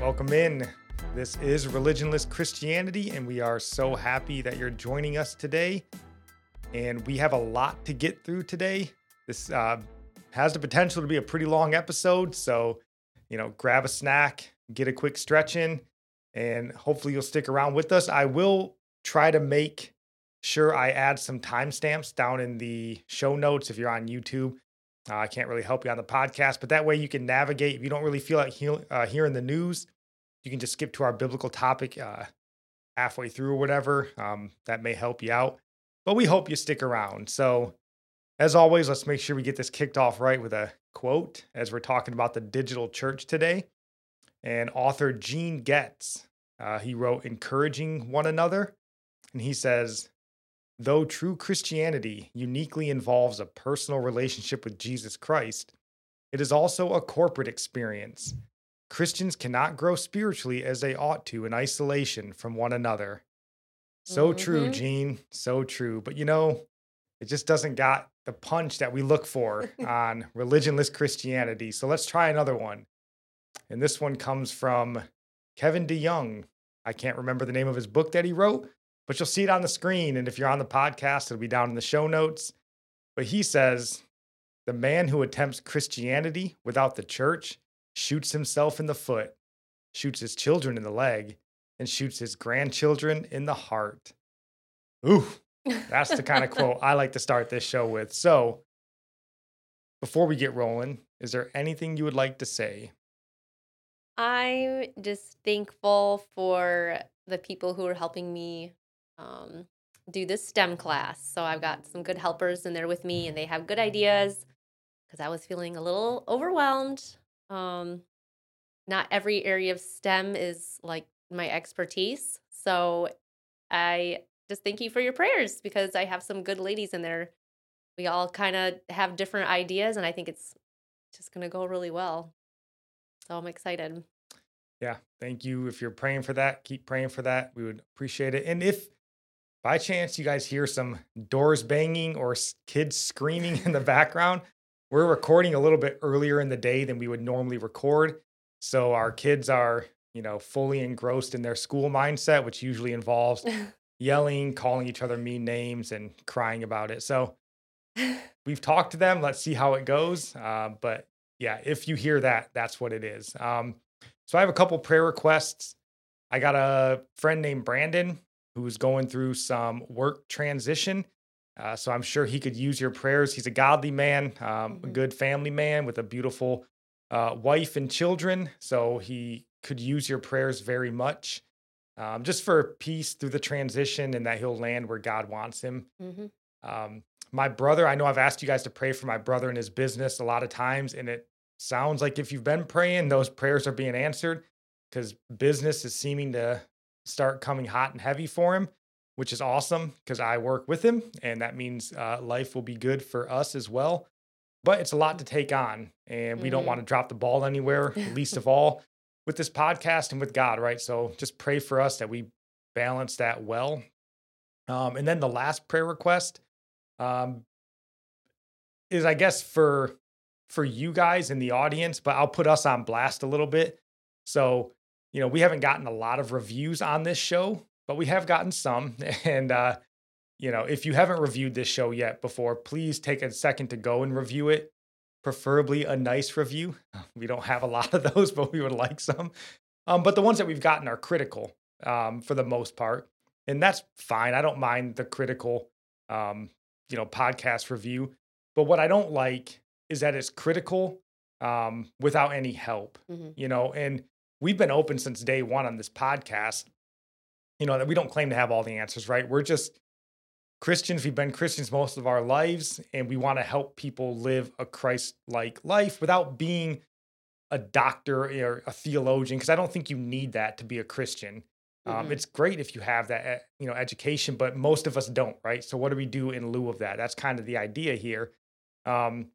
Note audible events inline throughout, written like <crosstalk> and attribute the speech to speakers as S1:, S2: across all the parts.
S1: Welcome in. This is Religionless Christianity, and we are so happy that you're joining us today. And we have a lot to get through today. This uh, has the potential to be a pretty long episode. So, you know, grab a snack, get a quick stretch in, and hopefully you'll stick around with us. I will try to make sure I add some timestamps down in the show notes if you're on YouTube. Uh, I can't really help you on the podcast, but that way you can navigate. If you don't really feel like he- uh, hearing the news, you can just skip to our biblical topic uh, halfway through or whatever. Um, that may help you out, but we hope you stick around. So, as always, let's make sure we get this kicked off right with a quote as we're talking about the digital church today. And author Gene Getz, uh, he wrote Encouraging One Another. And he says, Though true Christianity uniquely involves a personal relationship with Jesus Christ, it is also a corporate experience. Christians cannot grow spiritually as they ought to in isolation from one another. So true,
S2: Mhm.
S1: Gene. So true. But you know, it just doesn't got the punch that we look for <laughs> on religionless Christianity. So let's try another one. And this one comes from Kevin DeYoung. I can't remember the name of his book that he wrote, but you'll see it on the screen. And if you're on the podcast, it'll be down in the show notes. But he says, The man who attempts Christianity without the church shoots himself in the foot, shoots his children in the leg, and shoots his grandchildren in the heart. Ooh, that's the kind of quote <laughs> I like to start this show with. So, before we get rolling, is there anything you would like to say?
S2: I'm just thankful for the people who are helping me um, do this STEM class. So I've got some good helpers in there with me, and they have good ideas because I was feeling a little overwhelmed. Um, not every area of STEM is like my expertise. So I just thank you for your prayers because I have some good ladies in there. We all kind of have different ideas, and I think it's just going to go really well. So I'm excited.
S1: Yeah, thank you. If you're praying for that, keep praying for that. We would appreciate it. And if by chance you guys hear some doors banging or kids screaming in the background, we're recording a little bit earlier in the day than we would normally record. So our kids are, you know, fully engrossed in their school mindset, which usually involves <laughs> yelling, calling each other mean names, and crying about it. So <laughs> we've talked to them. Let's see how it goes. Uh, but yeah, if you hear that, that's what it is. Um, so I have a couple prayer requests. I got a friend named Brandon who's going through some work transition. Uh, so I'm sure he could use your prayers. He's a godly man, um, a
S2: Mhm.
S1: good family man with a beautiful uh, wife and children. So he could use your prayers very much, um, just for peace through the transition and that he'll land where God wants him.
S2: hmm
S1: Um, my brother, I know I've asked you guys to pray for my brother and his business a lot of times, and it sounds like if you've been praying, those prayers are being answered because business is seeming to start coming hot and heavy for him, which is awesome because I work with him, and that means uh, life will be good for us as well. But it's a lot to take on, and we don't
S2: Mhm.
S1: want to drop the ball anywhere, least of all with this podcast and with God, right? So just pray for us that we balance that well. Um, and then the last prayer request um, is, I guess, for for you guys in the audience, but I'll put us on blast a little bit. So, you know, we haven't gotten a lot of reviews on this show, but we have gotten some. <laughs> And uh, you know, if you haven't reviewed this show yet before, please take a second to go and review it. Preferably a nice review. <laughs> We don't have a lot of <laughs> those, but we would like some. Um, but the ones that we've gotten are critical um, for the most part, and that's fine. I don't mind the critical, um, you know, podcast review. But what I don't like is that it's critical um, without any help,
S2: hmm
S1: you know. And we've been open since day one on this podcast. You know that we don't claim to have all the answers, right? We're just Christians. We've been Christians most of our lives, and we want to help people live a Christ-like life without being a doctor or a theologian because I don't think you need that to be a Christian. Um,
S2: Mhm.
S1: It's great if you have that, eh, you know, education, but most of us don't, right? So what do we do in lieu of that? That's kind of the idea here. Um,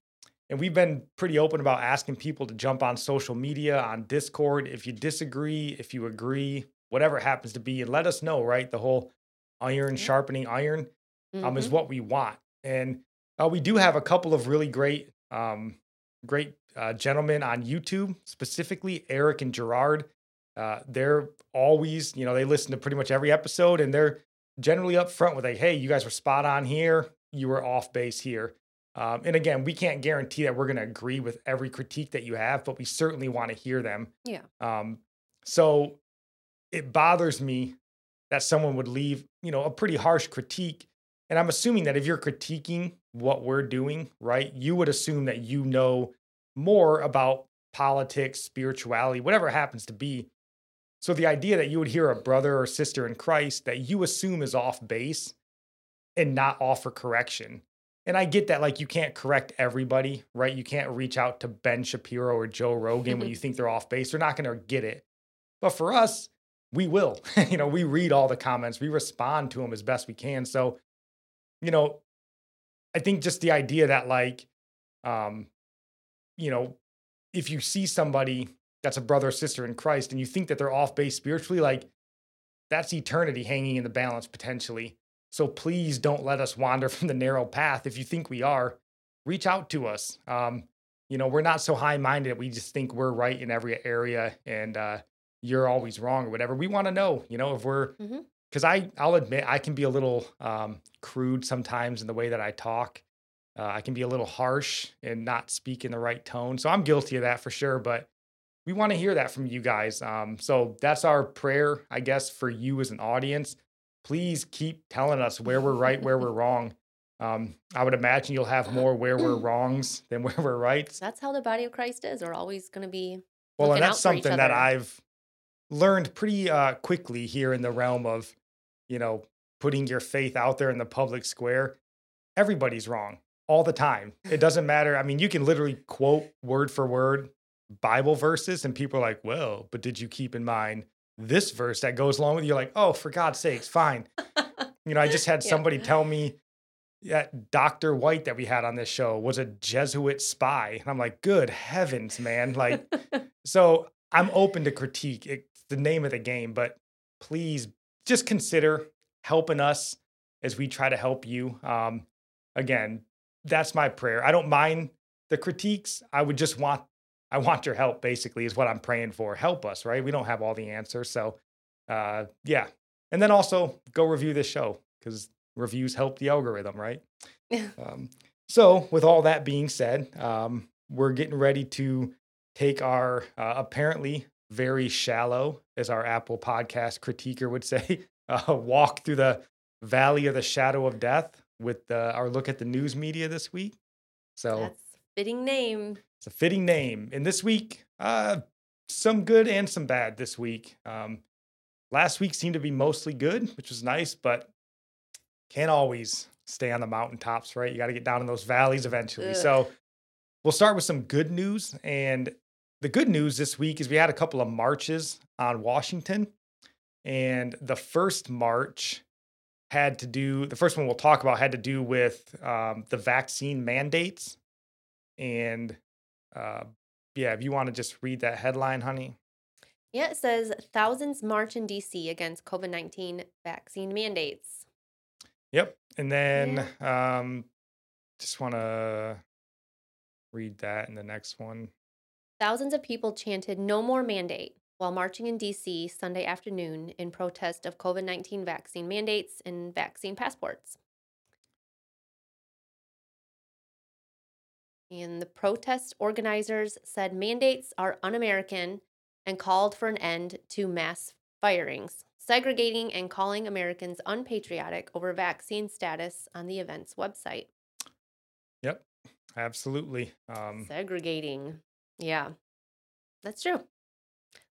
S1: and we've been pretty open about asking people to jump on social media, on Discord, if you disagree, if you agree, whatever it happens to be, and let us know, right? The whole iron
S2: Yeah.
S1: sharpening iron um, is
S2: Mhm.
S1: what we want. And uh, we do have a couple of really great, um, great uh, gentlemen on YouTube, specifically Eric and Gerard. Uh, they're always, you know, they listen to pretty much every episode and they're generally upfront with like, hey, you guys were spot on here, you were off base here. Um, and again, we can't guarantee that we're going to agree with every critique that you have, but we certainly want to hear them.
S2: Yeah.
S1: Um, so it bothers me that someone would leave, you know, a pretty harsh critique. And I'm assuming that if you're critiquing what we're doing, right, you would assume that you know more about politics, spirituality, whatever it happens to be. So the idea that you would hear a brother or sister in Christ that you assume is off base and not offer correction. And I get that, like, you can't correct everybody, right? You can't reach out to Ben Shapiro or Joe Rogan when <laughs> you think they're off base. They're not going to get it. But for us, we will. <laughs> you know, we read all the comments, we respond to them as best we can. So, you know, I think just the idea that, like, um, you know, if you see somebody that's a brother or sister in Christ and you think that they're off base spiritually, like, that's eternity hanging in the balance potentially. So please don't let us wander <laughs> from the narrow path. If you think we are, reach out to us. Um, you know, we're not so high minded. We just think we're right in every area and uh, you're always wrong or whatever. We want to know, you know, if we're, because mm-hmm. I, I'll admit I can be a little um, crude sometimes in the way that I talk. Uh, I can be a little harsh and not speak in the right tone. So I'm guilty of that for sure. But we want to hear that from you guys. Um, so that's our prayer, I guess, for you as an audience please keep telling us where we're right, where we're wrong. Um, I would imagine you'll have more where we're <clears throat> wrongs than where we're right.
S2: That's how the body of Christ is. We're always going to be.
S1: Well, and that's something that I've learned pretty uh, quickly here in the realm of, you know, putting your faith out there in the public square. Everybody's wrong all the time. It <laughs> doesn't matter. I mean, you can literally quote word for word Bible verses, and people are like, well, but did you keep in mind this verse that goes along with you. You're like, oh, for God's sakes, fine. you know, I just had somebody yeah. tell me that Dr. White that we had on this show was a Jesuit spy. And I'm like, good heavens, man. Like, <laughs> so I'm open to critique. The name of the game, but please just consider helping us as we try to help you. Um, again, that's my prayer. I don't mind the critiques. I would just want I want your help, basically, is what I'm praying for. Help us, right? We don't have all the answers. So, uh, yeah. And then also go review this show because reviews help the algorithm, right? <laughs> um, so, with all that being said, um, we're getting ready to take our uh, apparently very shallow, as our Apple podcast critiquer would say, <laughs> uh, walk through the valley of the shadow of death with uh, our look at the news media this week. So,
S2: That's fitting name.
S1: It's a fitting name. And this week, uh, some good and some bad this week. Um, last week seemed to be mostly good, which was nice, but can't always stay on the mountaintops, right? You got to get down in those valleys eventually. Ugh. So we'll start with some good news. And the good news this week is we had a couple of marches on Washington. And the first march had to do, the first one we'll talk about had to do with um, the vaccine mandates. And uh, yeah, if you want to just read that headline, honey.
S2: Yeah, it says thousands march in DC against COVID 19 vaccine mandates.
S1: Yep. And then yeah. um, just want to read that in the next one.
S2: Thousands of people chanted no more mandate while marching in DC Sunday afternoon in protest of COVID 19 vaccine mandates and vaccine passports. And the protest organizers said mandates are un American and called for an end to mass firings, segregating and calling Americans unpatriotic over vaccine status on the event's website.
S1: Yep, absolutely.
S2: Um, Segregating. Yeah, that's true.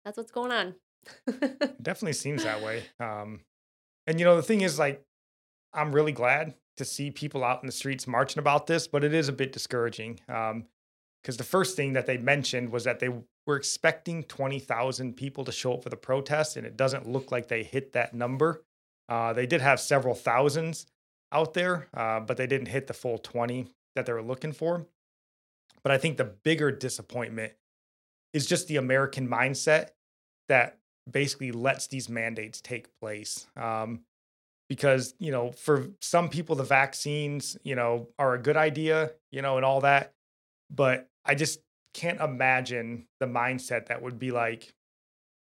S2: That's what's going on. <laughs>
S1: definitely seems that way. Um, and, you know, the thing is, like, I'm really glad to see people out in the streets marching about this, but it is a bit discouraging. Because um, the first thing that they mentioned was that they were expecting 20,000 people to show up for the protest, and it doesn't look like they hit that number. Uh, they did have several thousands out there, uh, but they didn't hit the full 20 that they were looking for. But I think the bigger disappointment is just the American mindset that basically lets these mandates take place. Um, because you know for some people the vaccines you know are a good idea you know and all that but i just can't imagine the mindset that would be like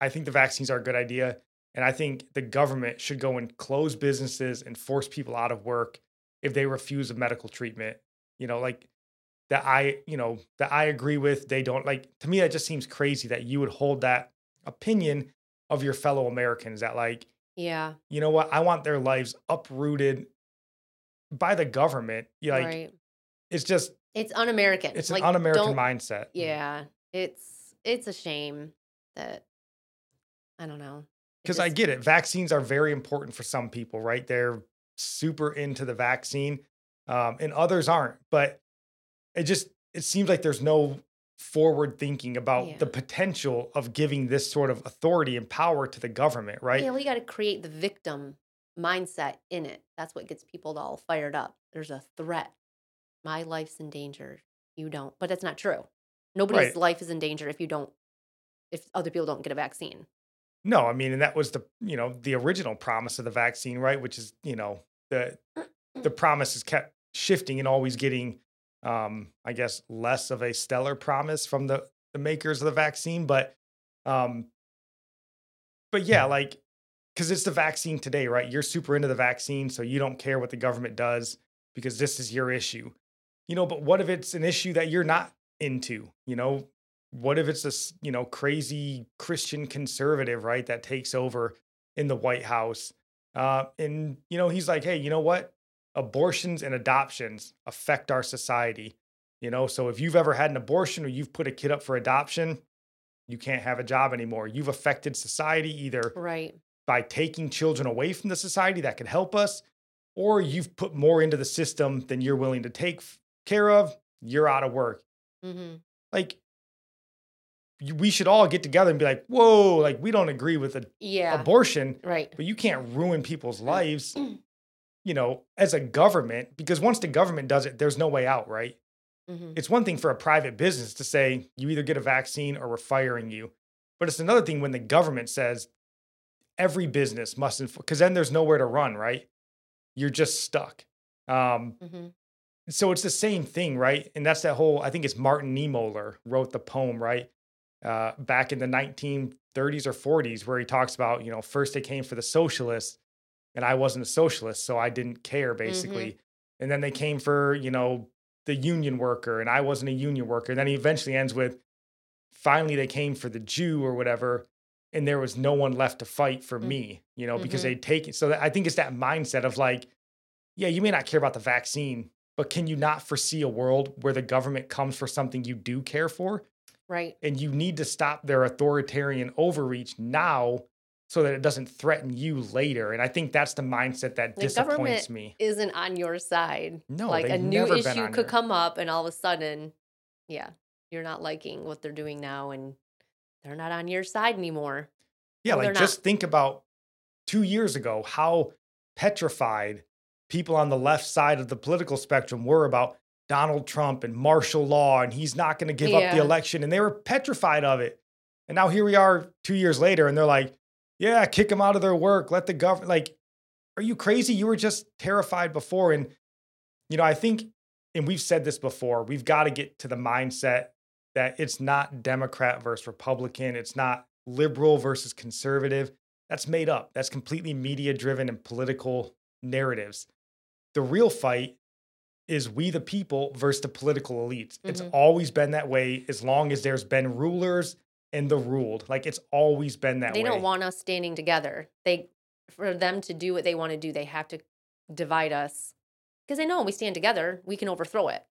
S1: I think the vaccines are a good idea. And I think the government should go and close businesses and force people out of work if they refuse a medical treatment. You know, like that I, you know, that I agree with. They don't like to me, that just seems crazy that you would hold that opinion of your fellow Americans that like,
S2: Yeah.
S1: you know what, I want their lives uprooted by the government. Like
S2: right.
S1: it's just
S2: It's un-American.
S1: it's
S2: Like,
S1: an un-American mindset.
S2: Yeah. It's it's a shame that I don't know.
S1: Because I get it. Vaccines are very important for some people, right? They're super into the vaccine, um, and others aren't. But it just it seems like there's no forward thinking about the potential of giving this sort of authority and power to the government, right?
S2: Yeah, we got to create the victim mindset in it. That's what gets people all fired up. There's a threat. My life's in danger. You don't. But that's not true. Nobody's
S1: Right.
S2: life is in danger if you don't if other people don't get a vaccine.
S1: No, I mean, and that was the you know the original promise of the vaccine, right? Which is you know the <clears throat> the promise is kept shifting and always getting, um, I guess, less of a stellar promise from the the makers of the vaccine. But, um, but yeah, like because it's the vaccine today, right? You're super into the vaccine, so you don't care what the government does because this is your issue, you know. But what if it's an issue that you're not into? You know, what if it's this you know crazy christian conservative right that takes over in the white house uh, and you know he's like hey you know what abortions and adoptions affect our society you know so if you've ever had an abortion or you've put a kid up for adoption you can't have a job anymore you've affected society either
S2: Right.
S1: by taking children away from the society that could help us or you've put more into the system than you're willing to take care of you're out of work
S2: hmm
S1: like we should all get together and be like, whoa, like we don't agree with a,
S2: Yeah.
S1: abortion,
S2: right.
S1: but you can't ruin people's lives, <clears throat> you know, as a government, because once the government does it, there's no way out, right?
S2: hmm
S1: It's one thing for a private business to say, you either get a vaccine or we're firing you. But it's another thing when the government says every business must, because then there's nowhere to run, right? You're just stuck. Um,
S2: hmm
S1: so it's the same thing, right? And that's that whole, I think it's Martin Niemöller wrote the poem, right? Uh, back in the 1930s or 40s, where he talks about, you know, first they came for the socialists and I wasn't a socialist, so I didn't care basically. And then they came for, you know, the union worker and I wasn't a union worker. And then he eventually ends with, finally they came for the Jew or whatever. And there was no one left to fight for
S2: Mm.
S1: me, you know, because
S2: Mhm.
S1: they'd taken. So that, I think it's that mindset of like, yeah, you may not care about the vaccine, but can you not foresee a world where the government comes for something you do care for?
S2: Right.
S1: And you need to stop their authoritarian overreach now so that it doesn't threaten you later. And I think that's the mindset that
S2: The
S1: disappoints me.
S2: Isn't on your side.
S1: No,
S2: like a new issue could
S1: your-
S2: come up, and all of a sudden, yeah, you're not liking what they're doing now, and they're not on your side anymore.
S1: Yeah,
S2: Well,
S1: like
S2: they're not.
S1: just think about two years ago how petrified people on the left side of the political spectrum were about Donald Trump and martial law, and he's not going to give up the election. And they were petrified of it. And now here we are two years later, and they're like, yeah, kick them out of their work, let the government, like, are you crazy? You were just terrified before. And, you know, I think, and we've said this before, we've got to get to the mindset that it's not Democrat versus Republican, it's not liberal versus conservative. That's made up. That's completely media driven and political narratives. The real fight is we the people versus the political elites. It's
S2: Mhm.
S1: always been that way as long as there's been rulers and the ruled. Like it's always been that
S2: they
S1: way.
S2: don't want us standing together. They, for them to do what they want to do, they have to divide us because they know when we stand together, we can overthrow it.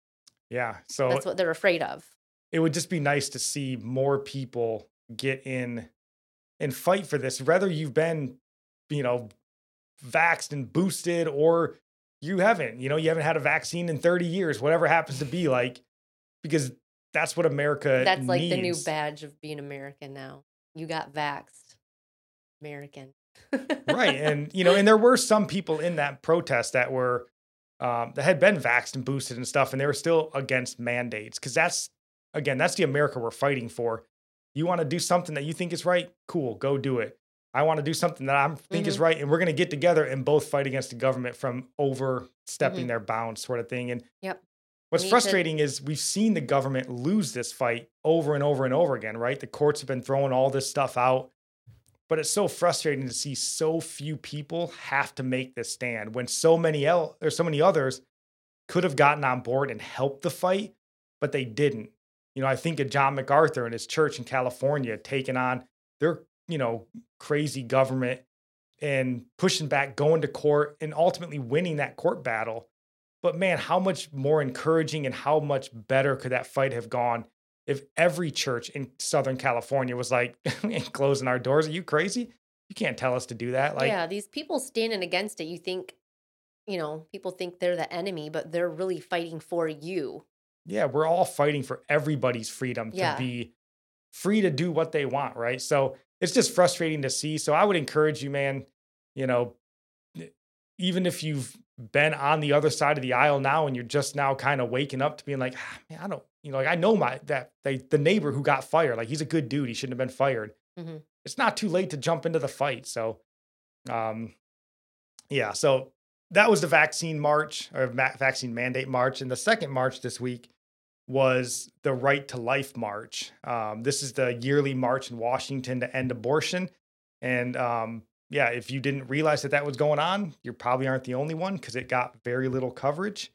S1: yeah. So
S2: That's what they're afraid of.
S1: it would just be nice to see more people get in and fight for this whether you've been you know vaxxed and boosted or you haven't you know you haven't had a vaccine in 30 years whatever happens to be like because that's what america
S2: That's like the new badge of being American now. You got vaxxed. American.
S1: right and you know and there were some people in that protest that were um, that had been vaxxed and boosted and stuff and they were still against mandates because that's again that's the america we're fighting for you want to do something that you think is right cool go do it i want to do something that i think is
S2: Mhm.
S1: right and we're going to get together and both fight against the government from overstepping
S2: Mhm.
S1: their bounds sort of thing and
S2: Yep.
S1: What's
S2: need to-
S1: frustrating is we've seen the government lose this fight over and over and over again right the courts have been throwing all this stuff out but it's so frustrating to see so few people have to make this stand when so many el- or so many others could have gotten on board and helped the fight, but they didn't. You know, I think of John MacArthur and his church in California taking on their, you know, crazy government and pushing back, going to court, and ultimately winning that court battle. But man, how much more encouraging and how much better could that fight have gone if every church in Southern California was like <laughs> closing our doors? Are you crazy? You can't tell us to do that. Like,
S2: yeah, these people standing against it, you think, you know, people think they're the enemy, but they're really fighting for you.
S1: yeah, we're all fighting for everybody's freedom to be free to do what they want, right? So it's just frustrating to see. So I would encourage you, man, you know, even if you've been on the other side of the aisle now and you're just now kind of waking up to being like, ah, man, I don't, you know, like I know my that they, the neighbor who got fired, like he's a good dude, he shouldn't have been fired.
S2: Mhm.
S1: It's not too late to jump into the fight. So, um, yeah, so that was the vaccine march or vaccine mandate march, and the second march this week was the Right to Life March. Um, this is the yearly march in Washington to end abortion. And um, yeah, if you didn't realize that that was going on, you probably aren't the only one because it got very little coverage.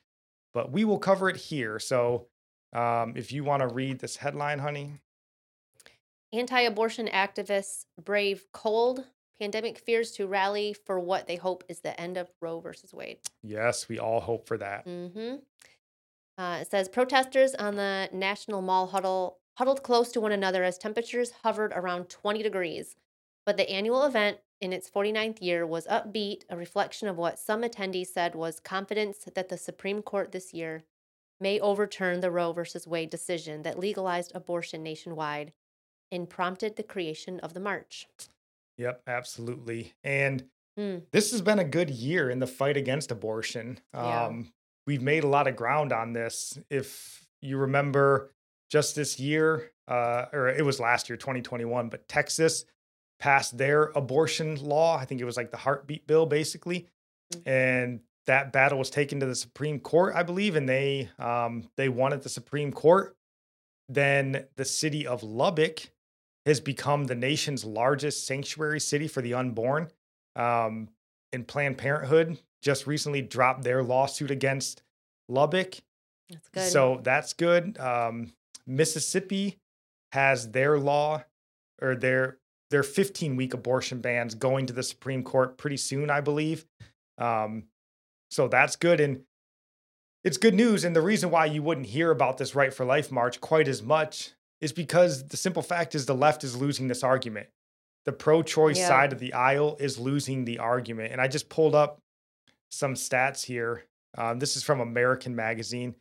S1: But we will cover it here. So um, if you want to read this headline, honey.
S2: Anti abortion activists brave cold. Pandemic fears to rally for what they hope is the end of Roe versus Wade.
S1: Yes, we all hope for that.
S2: hmm Uh, it says protesters on the National Mall huddle huddled close to one another as temperatures hovered around 20 degrees. But the annual event in its 49th year was upbeat, a reflection of what some attendees said was confidence that the Supreme Court this year may overturn the Roe versus Wade decision that legalized abortion nationwide and prompted the creation of the march.
S1: Yep, absolutely. And
S2: Hmm.
S1: this has been a good year in the fight against abortion.
S2: Yeah.
S1: Um, we've made a lot of ground on this. If you remember, just this year, uh, or it was last year, 2021, but Texas passed their abortion law. I think it was like the heartbeat bill, basically.
S2: Mhm.
S1: And that battle was taken to the Supreme Court, I believe, and they um, they won at the Supreme Court. Then the city of Lubbock has become the nation's largest sanctuary city for the unborn. Um, and Planned Parenthood just recently dropped their lawsuit against Lubbock.
S2: That's good.
S1: So that's good. Um, Mississippi has their law or their their 15 week abortion bans going to the Supreme Court pretty soon, I believe. Um, so that's good. And it's good news. And the reason why you wouldn't hear about this Right for Life march quite as much is because the simple fact is the left is losing this argument. The pro choice
S2: Yeah.
S1: side of the aisle is losing the argument. And I just pulled up some stats here. Um, this is from American Magazine.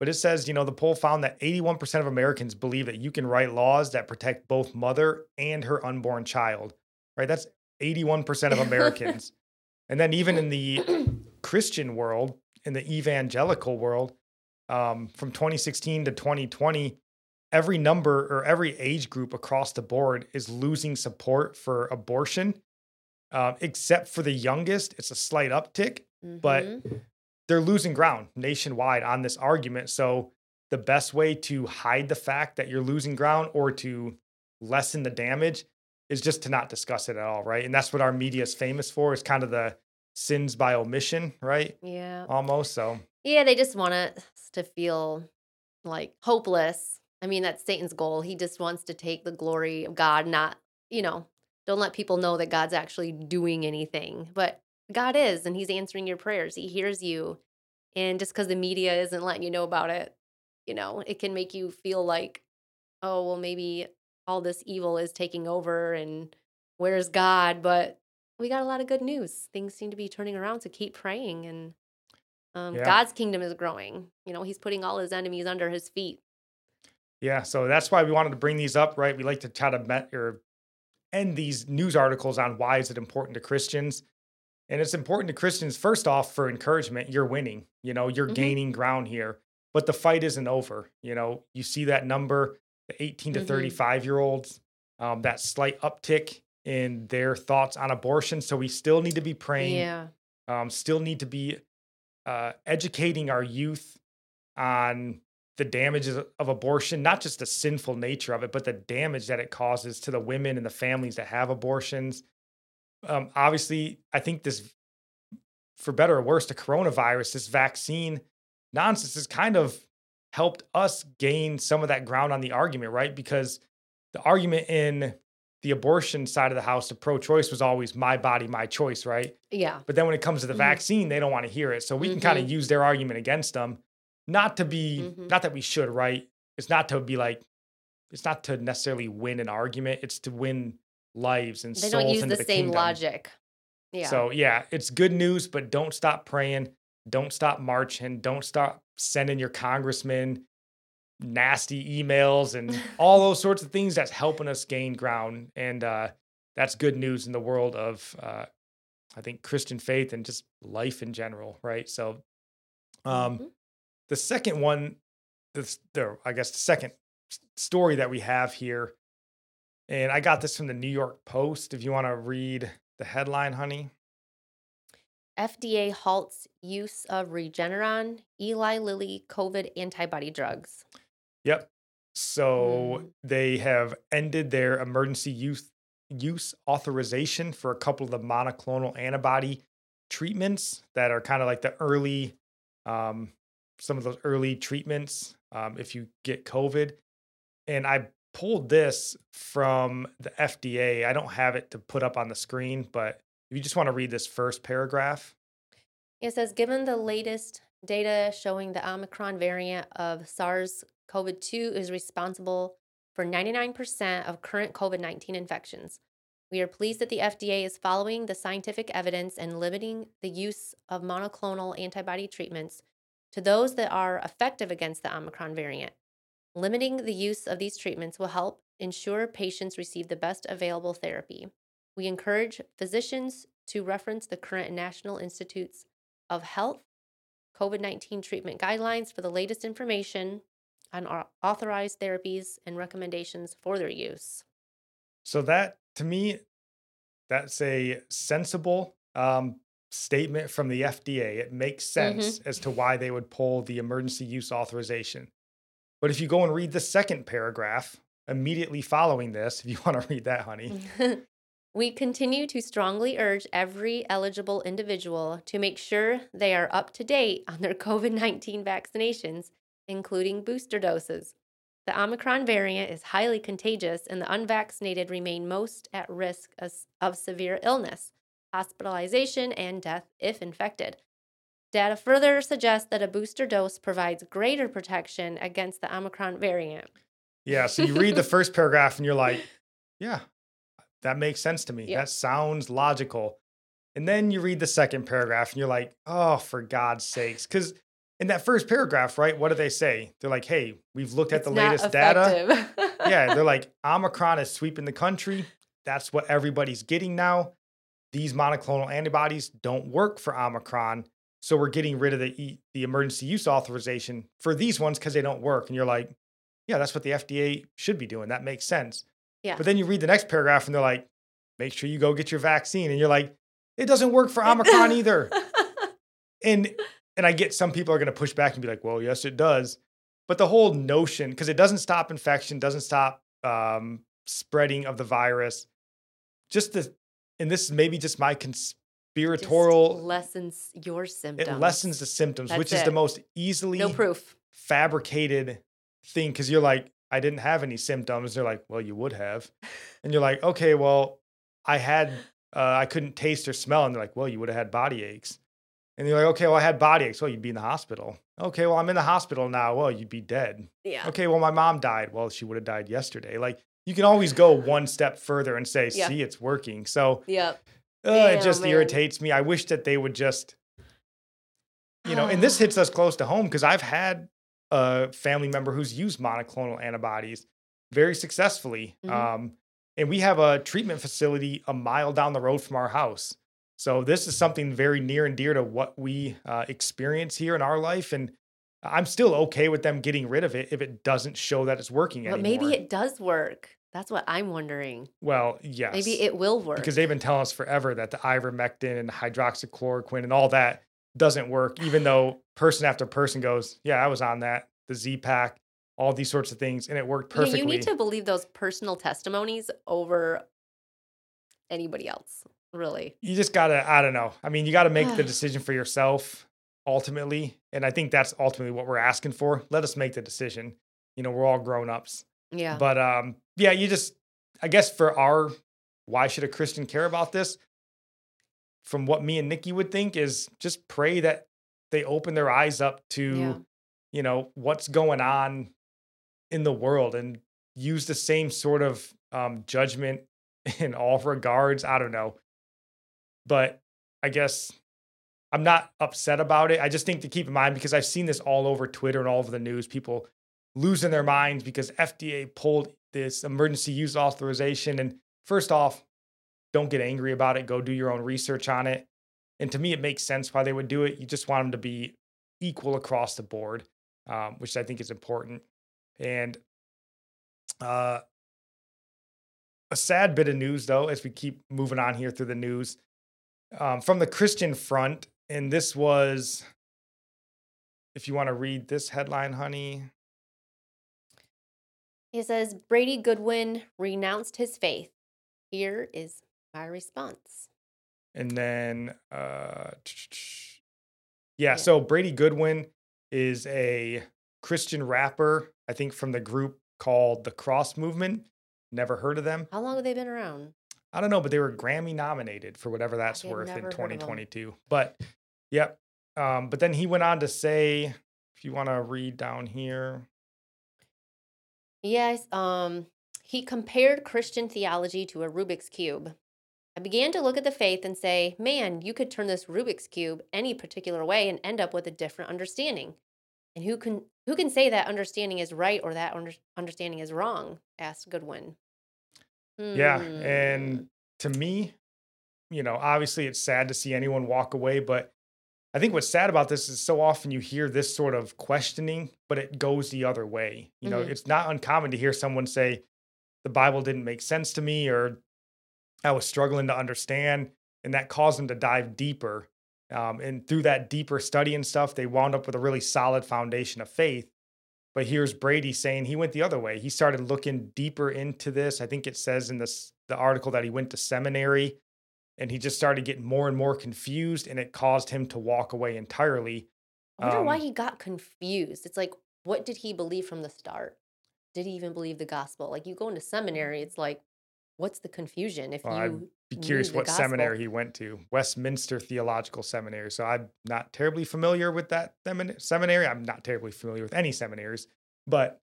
S1: But it says, you know, the poll found that 81% of Americans believe that you can write laws that protect both mother and her unborn child, right? That's 81% of <laughs> Americans. and then even in the Christian world, in the evangelical world, um, from 2016 to 2020, every number or every age group across the board is losing support for abortion, um, except for the youngest. It's a slight uptick, but
S2: Mhm.
S1: They're losing ground nationwide on this argument. So the best way to hide the fact that you're losing ground or to lessen the damage is just to not discuss it at all, right? And that's what our media is famous for. Is kind of the sins by omission, right?
S2: yeah.
S1: Almost. So
S2: Yeah, they just want us to feel like hopeless. I mean, that's Satan's goal. He just wants to take the glory of God, not, you know, don't let people know that God's actually doing anything. But God is, and He's answering your prayers. He hears you. And just because the media isn't letting you know about it, you know, it can make you feel like, oh, well, maybe all this evil is taking over and where's God? But we got a lot of good news. Things seem to be turning around. So keep praying and um,
S1: Yeah.
S2: God's kingdom is growing. You know, he's putting all his enemies under his feet.
S1: yeah, so that's why we wanted to bring these up, right? We like to try to met or end these news articles on why is it important to Christians. And it's important to Christians, first off, for encouragement. You're winning, you know, you're
S2: Mhm.
S1: gaining ground here, but the fight isn't over. You know, you see that number, the 18 to
S2: Mhm.
S1: 35 year olds, um, that slight uptick in their thoughts on abortion. So we still need to be praying,
S2: Yeah.
S1: um, still need to be uh, educating our youth on the damages of abortion, not just the sinful nature of it, but the damage that it causes to the women and the families that have abortions. Um, obviously, I think this, for better or worse, the coronavirus, this vaccine nonsense has kind of helped us gain some of that ground on the argument, right? Because the argument in the abortion side of the house, the pro choice was always my body, my choice, right?
S2: Yeah.
S1: But then when it comes to the
S2: Mhm.
S1: vaccine, they don't want to hear it. So we can kind of use their argument against them. Not to be,
S2: Mhm.
S1: not that we should, right? It's not to be like, it's not to necessarily win an argument. It's to win lives and
S2: They
S1: souls
S2: don't use
S1: into
S2: the,
S1: the
S2: same
S1: kingdom.
S2: logic. Yeah.
S1: So yeah, it's good news, but don't stop praying. Don't stop marching. Don't stop sending your congressman nasty emails and all <laughs> those sorts of things that's helping us gain ground. And uh, that's good news in the world of, uh, I think, Christian faith and just life in general, right? So um,
S2: Mhm.
S1: the second one, this, the, I guess the second story that we have here, and I got this from the New York Post. If you want to read the headline, honey.
S2: FDA halts use of Regeneron, Eli Lilly COVID antibody drugs.
S1: Yep. So
S2: Mm.
S1: they have ended their emergency use use authorization for a couple of the monoclonal antibody treatments that are kind of like the early, um, some of those early treatments um, if you get COVID. And I pulled this from the FDA. I don't have it to put up on the screen, but if you just want to read this first paragraph.
S2: It says given the latest data showing the Omicron variant of SARS CoV 2 is responsible for 99% of current COVID 19 infections, we are pleased that the FDA is following the scientific evidence and limiting the use of monoclonal antibody treatments to those that are effective against the Omicron variant. Limiting the use of these treatments will help ensure patients receive the best available therapy. We encourage physicians to reference the current National Institutes of Health COVID 19 treatment guidelines for the latest information on au- authorized therapies and recommendations for their use.
S1: So that to me, that's a sensible um, statement from the FDA. It makes sense as to why they would pull the emergency use authorization. But if you go and read the second paragraph immediately following this, if you <laughs> want to read that, honey, <laughs>
S2: we continue to strongly urge every eligible individual to make sure they are up to date on their <laughs> COVID 19 vaccinations, including booster doses. The Omicron variant is highly contagious, and the unvaccinated remain most at risk of, of severe illness, hospitalization, and death if infected. Data further suggests that a booster dose provides greater protection against the Omicron variant.
S1: yeah. So you read the <laughs> first paragraph and you're like, yeah, that makes sense to me.
S2: Yeah.
S1: That sounds logical. And then you read the second paragraph and you're like, oh, for God's sakes. Because in that first paragraph, right, what do they say? They're like, hey, we've looked at
S2: It's
S1: the latest data. yeah, <laughs> they're like Omicron is sweeping the country. That's what everybody's getting now. These monoclonal antibodies don't work for Omicron, so we're getting rid of the e- the emergency use authorization for these ones because they don't work. And you're like, yeah, that's what the FDA should be doing. That makes sense.
S2: Yeah.
S1: But then you read the next paragraph and they're like, make sure you go get your vaccine, and you're like, it doesn't work for Omicron either. <laughs> And and I get some people are going to push back and be like, well, yes, it does. But the whole notion, because it doesn't stop infection, doesn't stop um, spreading of the virus, just the, and this is maybe just my
S2: Just lessens your symptoms.
S1: it lessens the symptoms, which
S2: That's
S1: is the most easily
S2: no proof.
S1: fabricated thing. Because you're like, I didn't have any symptoms. They're like, well, you would have. And you're like, okay, well, I had, uh, I couldn't taste or smell. And they're like, well, you would have had body aches. And you're like, okay, well, I had body aches. Well, you'd be in the hospital. Okay, well, I'm in the hospital now. Well, you'd be dead.
S2: Yeah.
S1: Okay, well, my mom died. Well, she would have died yesterday. Like, you can always go one step further and say,
S2: Yeah.
S1: see, it's working. So
S2: Yep.
S1: Uh, it just
S2: man.
S1: irritates me. I wish that they would just, you know, and this <sighs> hits us close to home because I've had a family member who's used monoclonal antibodies very successfully.
S2: Mhm.
S1: Um, and we have a treatment facility a mile down the road from our house. So this is something very near and dear to what we uh, experience here in our life. And I'm still okay with them getting rid of it if it doesn't show that it's working
S2: But
S1: anymore.
S2: maybe it does work. That's what I'm wondering.
S1: well, yes.
S2: Maybe it will work.
S1: because they've been telling us forever that the ivermectin and hydroxychloroquine and all that doesn't work, even though <sighs> person after person goes, "Yeah, I was on that. the Z Pack, all these sorts of things, and it worked perfectly.
S2: you need to believe those personal testimonies over anybody else, really.
S1: you just gotta i don't know i mean you gotta make the <sighs> decision for yourself ultimately and i think that's ultimately what we're asking for let us make the decision you know we're all grown-ups
S2: Yeah.
S1: but um yeah you just i guess for our why should a christian care about this from what me and nikki would think is just pray that they open their eyes up to
S2: Yeah.
S1: you know what's going on in the world and use the same sort of um, judgment <laughs> in all regards i don't know but i guess i'm not upset about it i just think to keep in mind because i've seen this all over twitter and all over the news people losing their minds because fda pulled this emergency use authorization and first off don't get angry about it go do your own research on it and to me it makes sense why they would do it you just want them to be equal across the board um, which i think is important and uh, a sad bit of news, though, as we keep moving on here through the news um, from the Christian front. And this was, if you want to read this headline, honey.
S2: He says Brady Goodwin renounced his faith. Here is my response.
S1: And then, uh, yeah,
S2: Yeah.
S1: so Brady Goodwin is a Christian rapper, I think from the group called the Cross Movement. Never heard of them.
S2: How long have they been around?
S1: I don't know, but they were Grammy nominated for whatever that's worth in
S2: never heard of 'em.
S1: 2022. But yep. Um, but then he went on to say, if you want to read down here,
S2: Yes, um, he compared Christian theology to a Rubik's Cube. I began to look at the faith and say, man, you could turn this Rubik's Cube any particular way and end up with a different understanding. And who can who can say that understanding is right or that under, understanding is wrong? asked Goodwin.
S1: yeah.
S2: Hmm.
S1: And to me, you know, obviously it's sad to see anyone walk away, but I think what's sad about this is so often you hear this sort of questioning, but it goes the other way. You know,
S2: Mhm.
S1: it's not uncommon to hear someone say, the Bible didn't make sense to me, or I was struggling to understand. And that caused them to dive deeper. Um, and through that deeper study and stuff, they wound up with a really solid foundation of faith. But here's Brady saying he went the other way. He started looking deeper into this. I think it says in this the article that he went to seminary and he just started getting more and more confused and it caused him to walk away entirely.
S2: I wonder why
S1: um,
S2: he got confused. It's like, what did he believe from the start? Did he even believe the gospel? Like you go into seminary, it's like, what's the confusion if
S1: Well, I'd
S2: you
S1: Be curious what
S2: gospel?
S1: seminary he went to. Westminster Theological Seminary. So I'm not terribly familiar with that semin- seminary. I'm not terribly familiar with any seminaries, but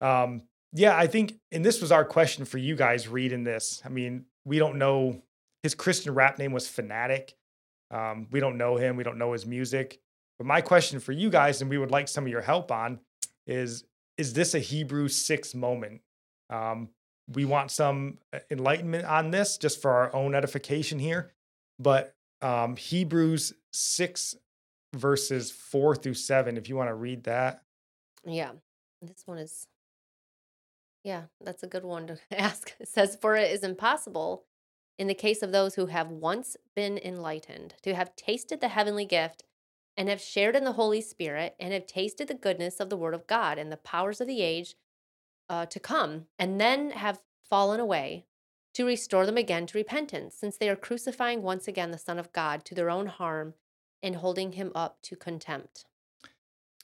S1: um, yeah, I think, and this was our question for you guys reading this. I mean, we don't know his Christian rap name was Phanatik. Um, we don't know him. We don't know his music. But my question for you guys, and we would like some of your help on, is is this a Hebrew six moment? Um, we want some uh, enlightenment on this just for our own edification here. But um, Hebrews 6, verses 4 through 7, if you want to read that.
S2: Yeah, this one is, yeah, that's a good one to <laughs> ask. It says, For it is impossible in the case of those who have once been enlightened to have tasted the heavenly gift and have shared in the Holy Spirit and have tasted the goodness of the Word of God and the powers of the age uh, to come, and then have fallen away to restore them again to repentance, since they are crucifying once again the Son of God to their own harm and holding him up to contempt.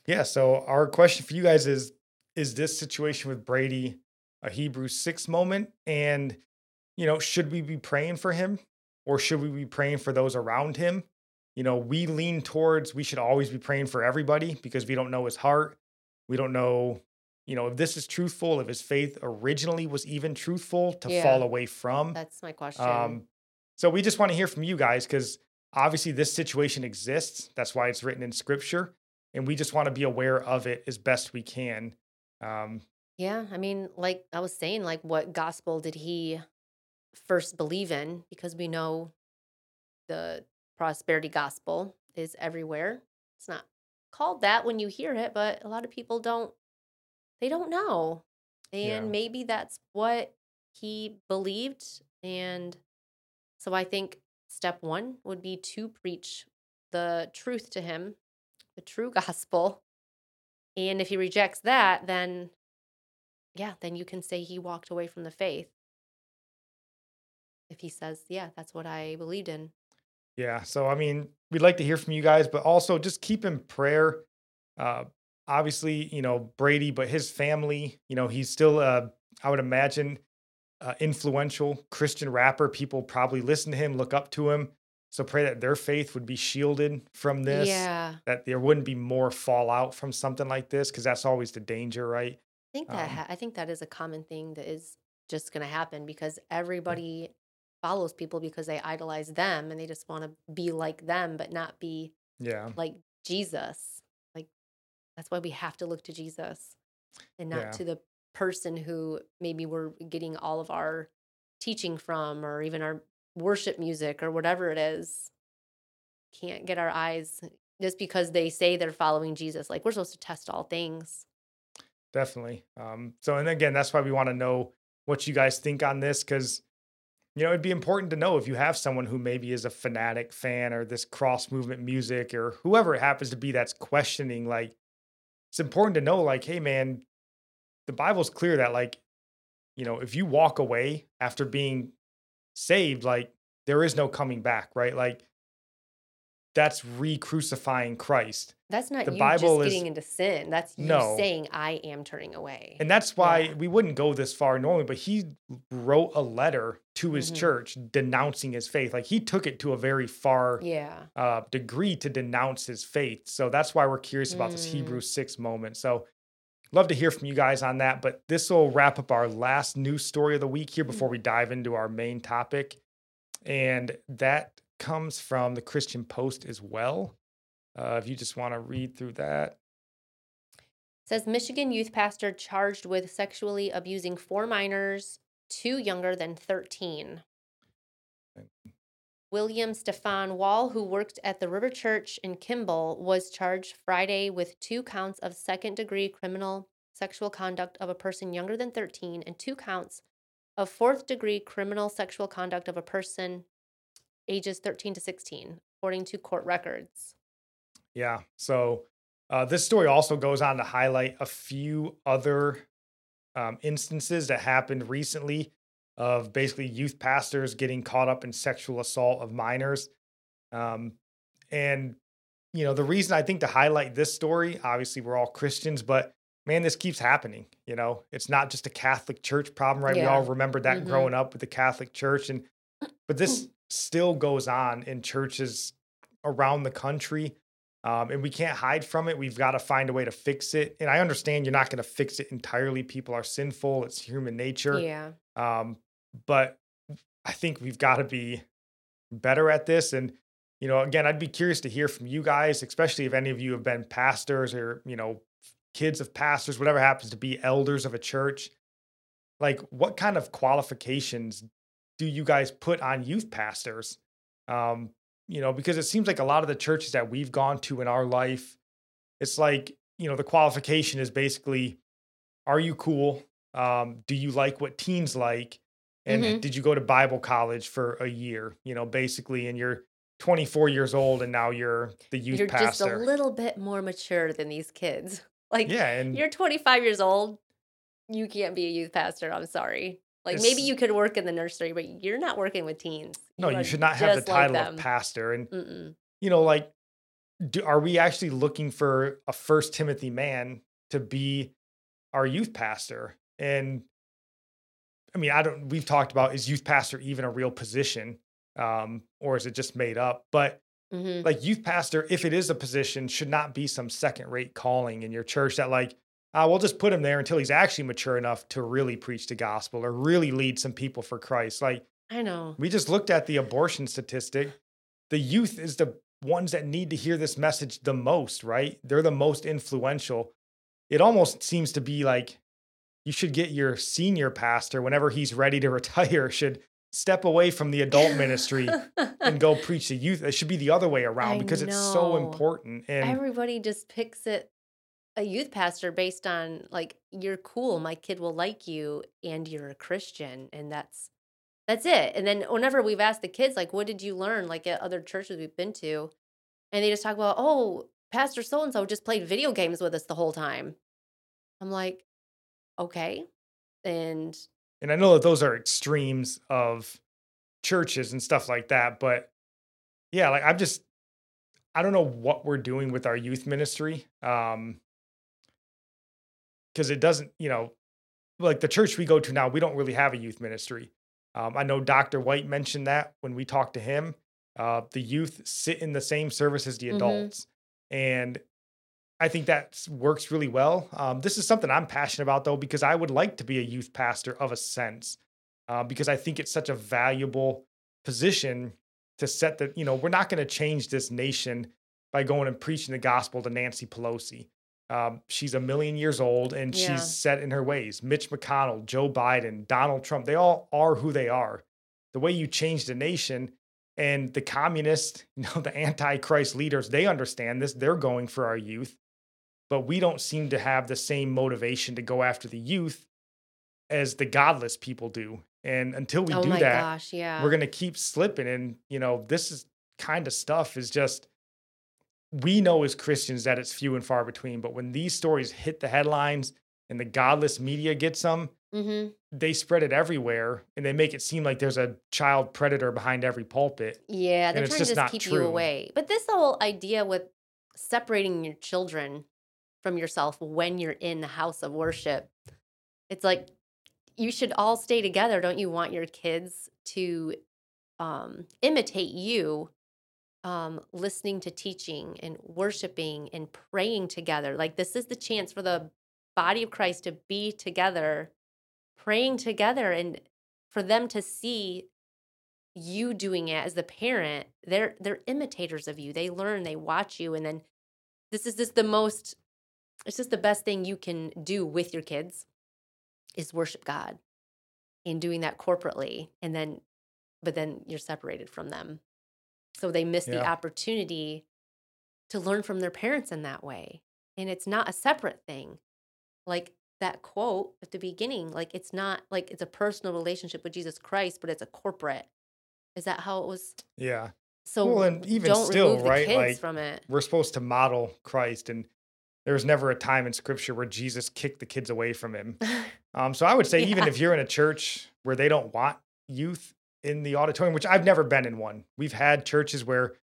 S1: Yeah. So our question for you guys is Is this situation with Brady a Hebrew 6 moment? And, you know, should we be praying for him or should we be praying for those around him? You know, we lean towards we should always be praying for everybody because we don't know his heart. We don't know, you know, if this is truthful, if his faith originally was even truthful to
S2: Yeah.
S1: fall away from.
S2: That's my question.
S1: Um, so we just want to hear from you guys because obviously this situation exists. That's why it's written in scripture. And we just want to be aware of it as best we can. Um,
S2: Yeah, I mean, like I was saying, like what gospel did he first believe in? Because we know the prosperity gospel is everywhere. It's not called that when you hear it, but a lot of people don't they don't know. And
S1: Yeah.
S2: maybe that's what he believed and so I think step 1 would be to preach the truth to him, the true <laughs> gospel And if he rejects that, then yeah, then you can say he walked away from the faith. If he says, yeah, that's what I believed in.
S1: Yeah. So, I mean, we'd like to hear from you guys, but also just keep in prayer. Uh, obviously, you know, Brady, but his family, you know, he's still, uh, I would imagine, uh, influential Christian rapper. People probably listen to him, look up to him. So pray that their faith would be shielded from this,
S2: Yeah.
S1: that there wouldn't be more fallout from something like this, because that's always the danger, right?
S2: I think that
S1: Um,
S2: ha- I think that is a common thing that is just going to happen because everybody follows people because they idolize them and they just want to be like them but not be
S1: yeah.
S2: like Jesus. Like that's why we have to look to Jesus and not
S1: Yeah.
S2: to the person who maybe we're getting all of our teaching from or even our worship music or whatever it is. Can't get our eyes just because they say they're following Jesus. Like we're supposed to test all things.
S1: Definitely. Um, so, and again, that's why we want to know what you guys think on this because, you know, it'd be important to know if you have someone who maybe is a Phanatik fan or this cross movement music or whoever it happens to be that's questioning, like, it's important to know, like, hey, man, the Bible's clear that, like, you know, if you walk away after being saved, like, there is no coming back, right? Like, that's re crucifying Christ.
S2: That's not
S1: The
S2: you
S1: Bible
S2: just
S1: is-
S2: getting into sin. That's you
S1: No.
S2: saying I am turning away.
S1: And that's why
S2: Yeah.
S1: we wouldn't go this far normally, but he wrote a letter to his
S2: Mhm.
S1: church denouncing his faith. Like he took it to a very far
S2: yeah.
S1: uh, degree to denounce his faith. So that's why we're curious about this
S2: Mm.
S1: Hebrews 6 moment. So love to hear from you guys on that. But this will wrap up our last news story of the week here before we dive into our main topic. And that comes from the Christian Post as well. Uh, if you just want to read through that.
S2: says Michigan youth pastor charged with sexually abusing four minors, two younger than 13. William Stefan Wall, who worked at the River Church in Kimball, was charged Friday with two counts of second degree criminal sexual conduct of a person younger than 13 and two counts of fourth degree criminal sexual conduct of a person ages 13 to 16, according to court records.
S1: Yeah. So uh, this story also goes on to highlight a few other um, instances that happened recently of basically youth pastors getting caught up in sexual assault of minors. Um, and, you know, the reason I think to highlight this story, obviously, we're all Christians, but man, this keeps happening. You know, it's not just a Catholic Church problem, right? We all remember that
S2: Mhm.
S1: growing up with the Catholic Church. And, but this <clears throat> still goes on in churches around the country. Um, and we can't hide from it. We've got to find a way to fix it. And I understand you're not going to fix it entirely. People are sinful, it's human nature.
S2: Yeah.
S1: Um, but I think we've got to be better at this. And, you know, again, I'd be curious to hear from you guys, especially if any of you have been pastors or, you know, kids of pastors, whatever happens to be elders of a church. Like, what kind of qualifications do you guys put on youth pastors? Um, you know, because it seems like a lot of the churches that we've gone to in our life, it's like, you know, the qualification is basically, are you cool? Um, do you like what teens like? And
S2: Mhm.
S1: did you go to Bible college for a year? You know, basically, and you're 24 years old and now you're the youth pastor.
S2: You're just a little bit more mature than these kids. <laughs> Like,
S1: yeah, and
S2: you're 25 years old. You can't be a youth pastor. I'm sorry. Like, maybe you could work in the nursery, but you're not working with teens.
S1: no, you should not have the
S2: just like
S1: title of pastor. And
S2: Mm-mm.
S1: you know, like, do, are we actually looking for a First Timothy man to be our youth pastor? And I mean, I don't. We've talked about is youth pastor even a real position, um, or is it just made up? But
S2: Mhm.
S1: like youth pastor, if it is a position, should not be some second rate calling in your church that like, uh, we'll just put him there until he's actually mature enough to really preach the gospel or really lead some people for Christ. Like
S2: I know.
S1: we just looked at the abortion statistic. The youth is the ones that need to hear this message the most, right? They're the most influential. It almost seems to be like you should get your senior pastor whenever he's ready to <laughs> retire should step away from the adult ministry and go <laughs> preach to youth. It should be the other way around
S2: I
S1: because it's so important. And
S2: Everybody just picks it a youth pastor based on like you're cool, my kid will like you, and you're a Christian, and that's that's it. And then whenever we've asked the kids like, what did you learn like at other churches we've been to, and they just talk about, oh, Pastor so and so just played video games with us the whole time. I'm like, okay. And
S1: And I know that those are extremes of churches and stuff like that, but yeah, like I'm just I don't know what we're doing with our youth ministry. Um because it doesn't, you know, like the church we go to now, we don't really have a youth ministry. Um, I know Dr. White mentioned that when we talked to him. Uh, the youth sit in the same service as the
S2: Mhm.
S1: adults. And I think that works really well. Um, this is something I'm passionate about, though, because I would like to be a youth pastor of a sense, uh, because I think it's such a valuable position to set that, you know, we're not going to change this nation by going and preaching the gospel to Nancy Pelosi. Um, she's a million years old and
S2: Yeah.
S1: she's set in her ways. Mitch McConnell, Joe Biden, Donald Trump, they all are who they are. The way you change the nation and the communists, <laughs> you know, the antichrist leaders, they understand this. They're going for our youth, but we don't seem to have the same motivation to go after the youth as the godless people do. And until we
S2: oh
S1: do
S2: my
S1: that,
S2: gosh, yeah.
S1: we're going to keep slipping. And, you know, this is kind of stuff is just, we know as Christians that it's few and far between. But when these stories hit the headlines and the godless media gets them,
S2: hmm
S1: they spread it everywhere and they make it seem like there's a child predator behind every pulpit.
S2: Yeah, they're trying
S1: just
S2: to just keep you away. But this whole idea with separating your children from yourself when you're in the house of worship, it's like you should all stay together. Don't you want your kids to um, imitate you, um, listening to teaching and worshiping and praying together? Like, this is the chance for the body of Christ to be together, praying together, and for them to see you doing it as the parent. They're they're imitators of you. They learn they watch you and then this is just the most it's just the best thing you can do with your kids is worship god and doing that corporately and then but then you're separated from them so they miss the opportunity to learn from their parents in that way and it's not a separate thing like that quote at the beginning like it's not like it's a personal relationship with jesus christ but it's a corporate is that how it was
S1: Yeah.
S2: so
S1: Well, and even still, right,
S2: kids
S1: like,
S2: from it
S1: We're supposed to model Christ. And there was never a time in scripture where Jesus kicked the kids away from him. <laughs> Um, so I would say, even if you're in a church where they don't want youth in the auditorium, which I've never been in one, we've had churches where,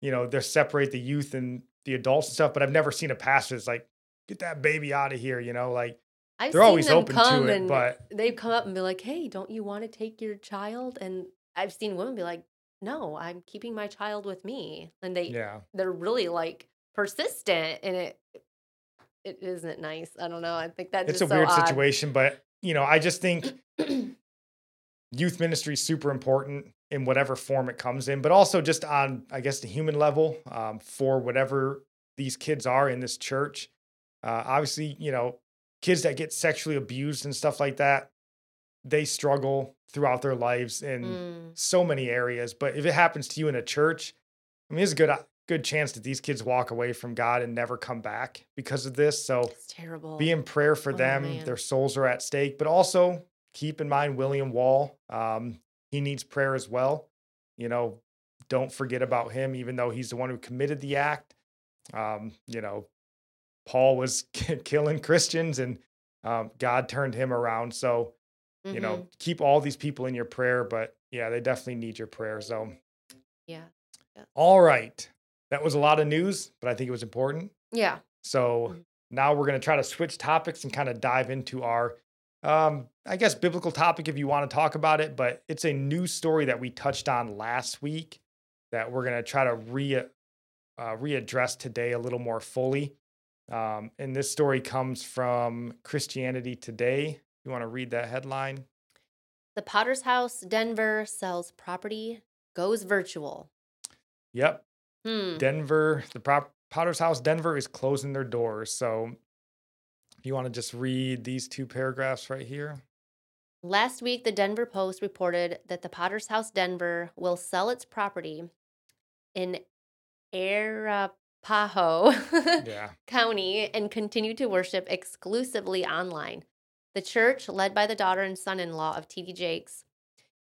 S1: you know, they separate the youth and the adults and stuff, but I've never seen a pastor that's like, get that baby out of here, you know, like
S2: I've
S1: they're always open to it, but
S2: they've come up and be like, "Hey, don't you want to take your child?" And I've seen women be like, "No, I'm keeping my child with me," and they
S1: yeah,
S2: they're really like persistent, and it it isn't nice. I don't know. I think that's
S1: it's a
S2: so
S1: weird
S2: odd.
S1: situation, but you know, I just think <clears throat> <coughs> youth ministry is super important in whatever form it comes in, but also just on, I guess, the human level um, for whatever these kids are in this church. Uh, obviously, you know, kids that get sexually abused and stuff like that, they struggle throughout their lives in
S2: Mm,
S1: so many areas. But if it happens to you in a church, I mean, there's a good good chance that these kids walk away from God and never come back because of this. So
S2: it's terrible.
S1: be in prayer for
S2: Oh,
S1: them.
S2: man.
S1: Their souls are at stake, but also keep in mind William Wall. Um, he needs prayer as well. You know, don't forget about him, even though he's the one who committed the act. Um, you know, Paul was <laughs> killing Christians and um, God turned him around. So, you
S2: Mhm.
S1: know, keep all these people in your prayer, but yeah, they definitely need your prayer. So,
S2: yeah,
S1: all right. That was a lot of news, but I think it was important.
S2: yeah.
S1: So
S2: Mhm.
S1: now we're going to try to switch topics and kind of dive into our, um, I guess, biblical topic if you want to talk about it. But it's a new story that we touched on last week that we're going to try to re uh, readdress today a little more fully. Um, and this story comes from Christianity Today. You want to read that headline?
S2: The Potter's House Denver sells property, goes virtual.
S1: Yep.
S2: Hmm.
S1: Denver, the prop, Potter's House Denver is closing their doors. So if you want to just read these two paragraphs right here.
S2: Last week, the Denver Post reported that the Potter's House Denver will sell its property in Arapahoe
S1: Yeah. <laughs>
S2: County and continue to worship exclusively online. The church, led by the daughter and son in law of T.D. Jakes,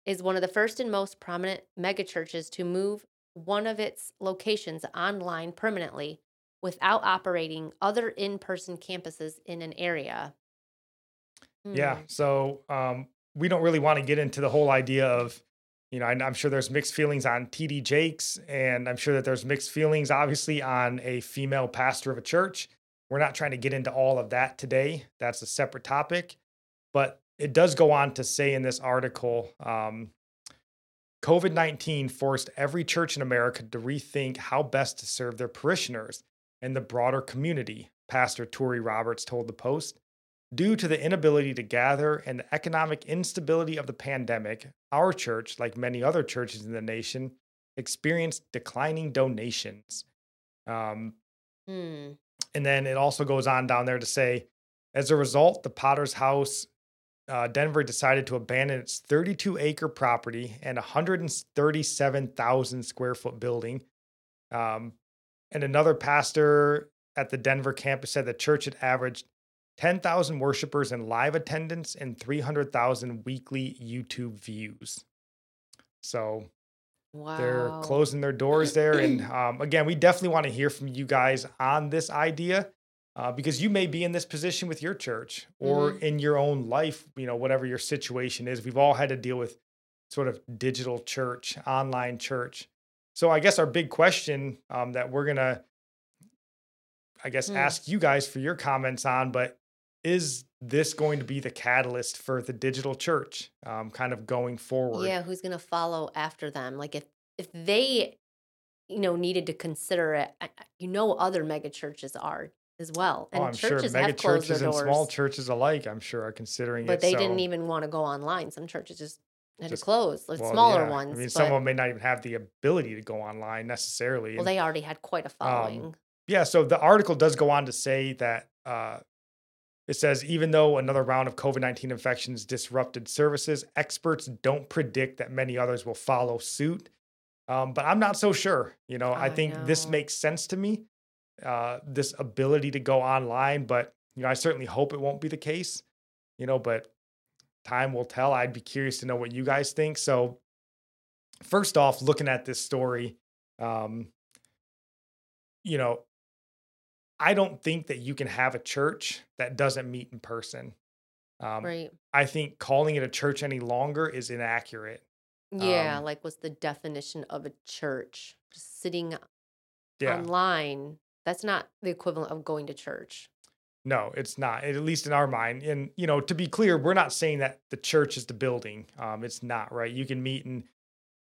S2: is one of the first and most prominent megachurches to move one of its locations online permanently without operating other in person campuses in an area.
S1: Yeah.
S2: Hmm.
S1: So um, we don't really want to get into the whole idea of, you know, I'm sure there's mixed feelings on TD Jakes, and I'm sure that there's mixed feelings, obviously, on a female pastor of a church. We're not trying to get into all of that today. That's a separate topic. But it does go on to say in this article um, COVID 19 forced every church in America to rethink how best to serve their parishioners and the broader community, Pastor Tori Roberts told the Post. Due to the inability to gather and the economic instability of the pandemic, our church, like many other churches in the nation, experienced declining donations. Um,
S2: Hmm.
S1: and then it also goes on down there to say, as a result, the Potter's House uh, Denver decided to abandon its 32 acre property and 137,000 square foot building. Um, and another pastor at the Denver campus said the church had averaged 10,000 worshipers in live attendance and 300,000 weekly YouTube views. So
S2: Wow.
S1: they're closing their doors there. And <clears throat> um, again, we definitely want to hear from you guys on this idea uh, because you may be in this position with your church or in your own life, you know, whatever your situation is. We've all had to deal with sort of digital church, online church. So I guess our big question um, that we're going to, I guess,
S2: Hmm.
S1: ask you guys for your comments on, but is this going to be the catalyst for the digital church um, kind of going forward?
S2: Yeah, who's gonna follow after them? Like if if they, you know, needed to consider it, you know, other mega churches are as well,
S1: Oh,
S2: and
S1: I'm sure
S2: churches
S1: mega
S2: have closed
S1: churches
S2: their
S1: and small churches alike, I'm sure, are considering it.
S2: but
S1: it.
S2: they
S1: so,
S2: didn't even want to go online. Some churches just had
S1: Just-
S2: to close. The
S1: well,
S2: smaller
S1: yeah.
S2: ones.
S1: I mean,
S2: but,
S1: some of them may not even have the ability to go online necessarily.
S2: well,
S1: and-
S2: they already had quite a following.
S1: yeah, so the article does go on to say that uh, it says even though another round of COVID 19 infections disrupted services, experts don't predict that many others will follow suit. Um, but I'm not so sure. You know, I
S2: I
S1: think this makes sense to me, uh, this ability to go online. But, you know, I certainly hope it won't be the case, you know, but time will tell. I'd be curious to know what you guys think. So, first off, looking at this story, um, you know, I don't think that you can have a church that doesn't meet in person. Um,
S2: right.
S1: I think calling it a church any longer is inaccurate.
S2: Yeah.
S1: um,
S2: like what's the definition of a church? Just sitting
S1: Yeah.
S2: online. That's not the equivalent of going to church.
S1: No, it's not, at least in our mind. And, you know, to be clear, we're not saying that the church is the building. Um, it's not, right? You can meet in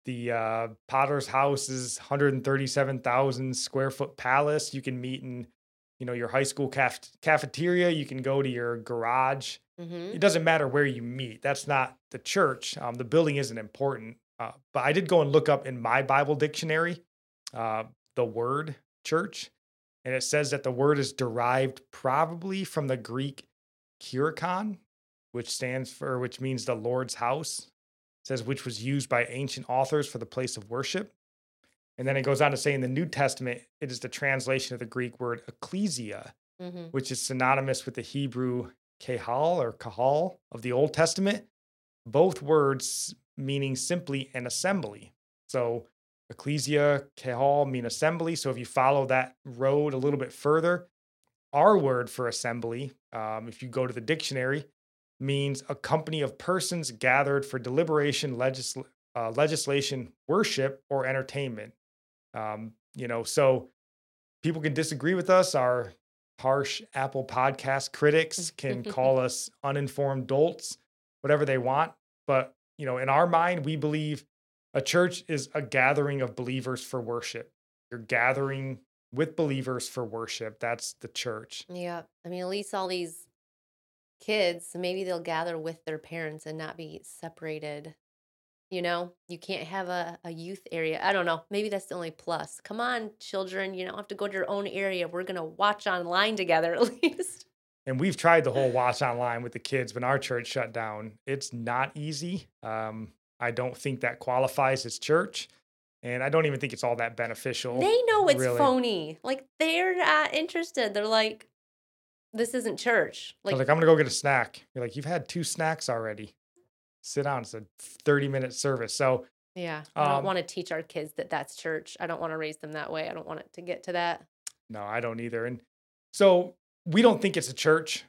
S1: the uh, Potter's House is 137,000 square foot palace. You can meet in, you know, your high school caf- cafeteria. You can go to your garage.
S2: Mm-hmm.
S1: It doesn't matter where you meet. That's not the church. Um, the building isn't important. Uh, but I did go and look up in my Bible dictionary uh, the word church, and it says that the word is derived probably from the Greek "kyriakon," which stands for, which means the Lord's house. It says which was used by ancient authors for the place of worship. And then it goes on to say in the New Testament, it is the translation of the Greek word ecclesia,
S2: Mm-hmm.
S1: which is synonymous with the Hebrew kahal or kahal of the Old Testament, both words meaning simply an assembly. So ecclesia, kahal mean assembly. So if you follow that road a little bit further, our word for assembly, um, if you go to the dictionary, means a company of persons gathered for deliberation, legisl- uh, legislation, worship, or entertainment. Um, you know, so people can disagree with us. Our harsh Apple podcast critics can <laughs> call us uninformed dolts, whatever they want. But, you know, in our mind, we believe a church is a gathering of believers for worship. You're gathering with believers for worship. That's the church.
S2: Yeah. I mean, at least all these kids, maybe they'll gather with their parents and not be separated. You know, you can't have a, a youth area. I don't know. Maybe that's the only plus. Come on, children. You don't have to go to your own area. We're going to watch online together <laughs> at least.
S1: And we've tried the whole watch online with the kids when our church shut down. It's not easy. Um, I don't think that qualifies as church. And I don't even think it's all that beneficial.
S2: They know it's
S1: really.
S2: phony. Like, they're not interested. They're like, this isn't church. Like,
S1: like, I'm gonna go get a snack. You're like, you've had two snacks already. Sit down. It's a 30 minute service. So
S2: yeah, I don't
S1: um,
S2: want to teach our kids that that's church. I don't want to raise them that way. I don't want it to get to that.
S1: No, I don't either. And so we don't think it's a church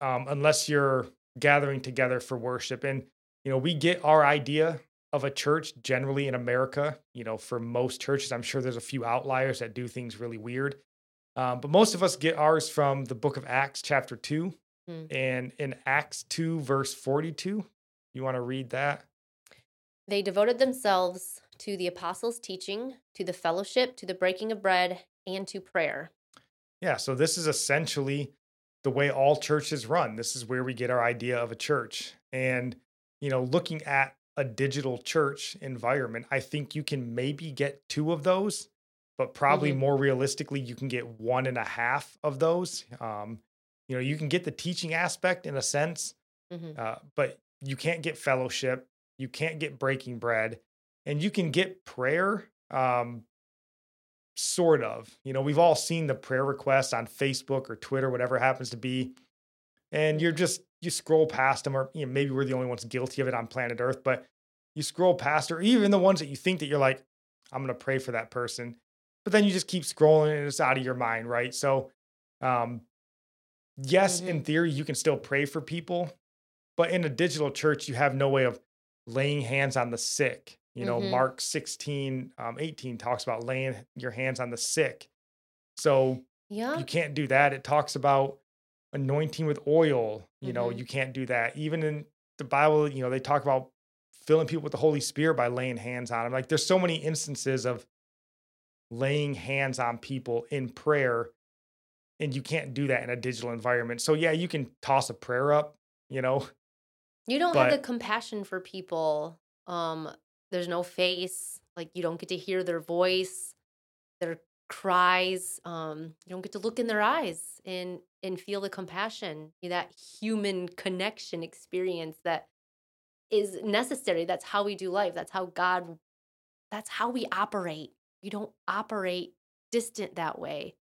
S1: um, unless you're gathering together for worship. And, you know, we get our idea of a church generally in America. You know, for most churches, I'm sure there's a few outliers that do things really weird. Um, but most of us get ours from the book of Acts, chapter 2. Hmm. And in Acts 2, verse 42, you want to read that?
S2: They devoted themselves to the apostles' teaching, to the fellowship, to the breaking of bread, and to prayer.
S1: Yeah, so this is essentially the way all churches run. This is where we get our idea of a church. And, you know, looking at a digital church environment, I think you can maybe get two of those, but probably mm-hmm. more realistically, you can get one and a half of those. Um, you know, you can get the teaching aspect in a sense, mm-hmm. uh, but you can't get fellowship, you can't get breaking bread, and you can get prayer. Um, sort of. You know, we've all seen the prayer requests on Facebook or Twitter, whatever happens to be, and you're just you scroll past them, or you know, maybe we're the only ones guilty of it on planet Earth, but you scroll past, or even the ones that you think that you're like, I'm gonna pray for that person, but then you just keep scrolling and it's out of your mind, right? So, um, yes, mm-hmm. in theory, you can still pray for people, but in a digital church, you have no way of laying hands on the sick you know, mm-hmm. Mark 16, um, 18 talks about laying your hands on the sick. So yeah. you can't do that. It talks about anointing with oil. You mm-hmm. know, you can't do that. Even in the Bible, you know, they talk about filling people with the Holy Spirit by laying hands on them. Like there's so many instances of laying hands on people in prayer, and you can't do that in a digital environment. So yeah, you can toss a prayer up, you know.
S2: You don't but, have the compassion for people um there's no face like you don't get to hear their voice their cries um you don't get to look in their eyes and and feel the compassion that human connection experience that is necessary that's how we do life that's how god that's how we operate. You don't operate distant that way.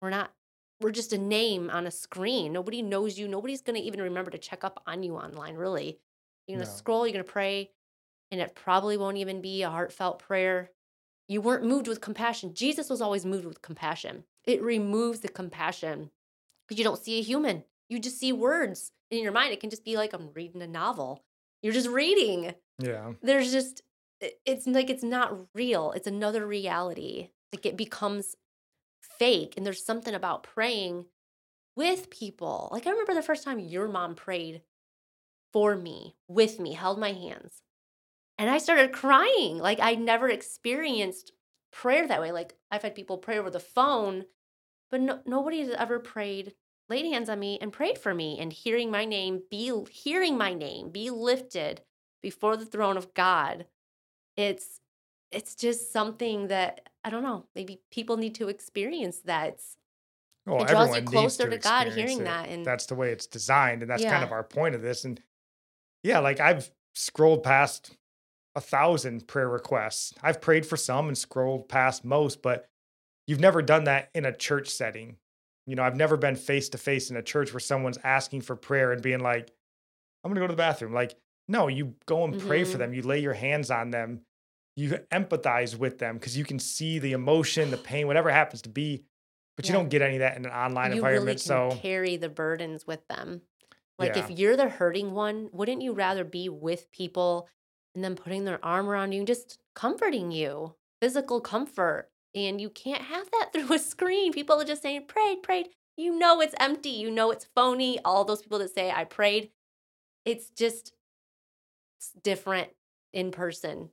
S2: We're not we're just a name on a screen nobody knows you nobody's going to even remember to check up on you online really you're going to no. scroll you're going to pray and it probably won't even be a heartfelt prayer. You weren't moved with compassion. Jesus was always moved with compassion. It removes the compassion because you don't see a human. You just see words in your mind. It can just be like I'm reading a novel. You're just reading.
S1: Yeah.
S2: There's just it's like it's not real. It's another reality. Like it becomes fake. And there's something about praying with people. Like I remember the first time your mom prayed for me, with me, held my hands. And I started crying. Like I never experienced prayer that way. Like I've had people pray over the phone, but no, nobody has ever prayed, laid hands on me and prayed for me and hearing my name be hearing my name be lifted before the throne of God. It's it's just something that I don't know. Maybe people need to experience that. It's,
S1: well, it draws you closer to, to God hearing it. that, and that's the way it's designed, and that's yeah. kind of our point of this. And yeah, like I've scrolled past a thousand prayer requests. I've prayed for some and scrolled past most, but you've never done that in a church setting. You know, I've never been face to face in a church where someone's asking for prayer and being like, I'm going to go to the bathroom. Like, no, you go and pray mm-hmm. for them. You lay your hands on them. You empathize with them because you can see the emotion, the pain, whatever happens to be, but yeah. you don't get any of that in an online you environment.
S2: Really so carry the burdens with them. Like yeah. if you're the hurting one, wouldn't you rather be with people and then putting their arm around you and just comforting you, physical comfort. And you can't have that <laughs> through a screen. People are just saying, prayed, prayed. You know it's empty. You know it's phony. All those people that say, I prayed. It's just it's different in person.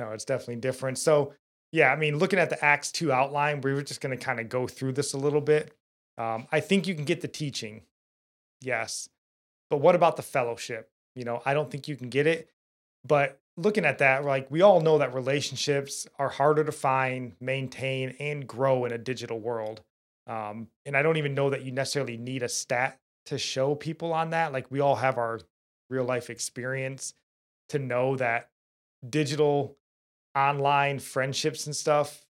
S1: No, it's definitely different. So, yeah, I mean, looking at the Acts 2 outline, we were just going to kind of go through this a little bit. Um, I think you can get the teaching. Yes. But what about the fellowship? You know, I don't think you can get it. But looking at that, like we all know that relationships are harder to find, maintain, and grow in a digital world. Um, and I don't even know that you necessarily need a stat to show people on that. Like we all have our real life experience to know that digital online friendships and stuff,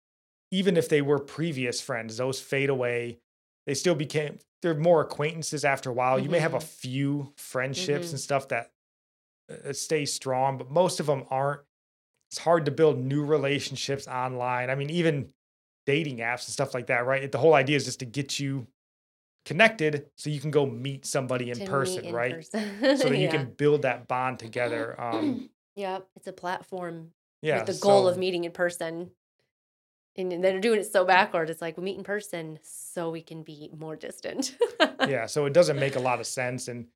S1: even if they were previous friends, those fade away. They still became they're more acquaintances after a while. Mm-hmm. You may have a mm-hmm. few friendships mm-hmm. and stuff that uh, stay strong, but most of them aren't. It's hard to build new relationships online. I mean, even dating apps and stuff like that, right? The whole idea is just to get you connected so you can go meet somebody in
S2: To
S1: person,
S2: in
S1: right?
S2: person.
S1: So that <laughs> you
S2: Yeah.
S1: can build that bond together. Um, <clears throat>
S2: Yep, it's a platform
S1: yeah.
S2: with the goal of meeting in person. And they're doing it so backward. It's like we meet in person so we can be more distant.
S1: yeah, so it doesn't make a lot of <laughs> sense. And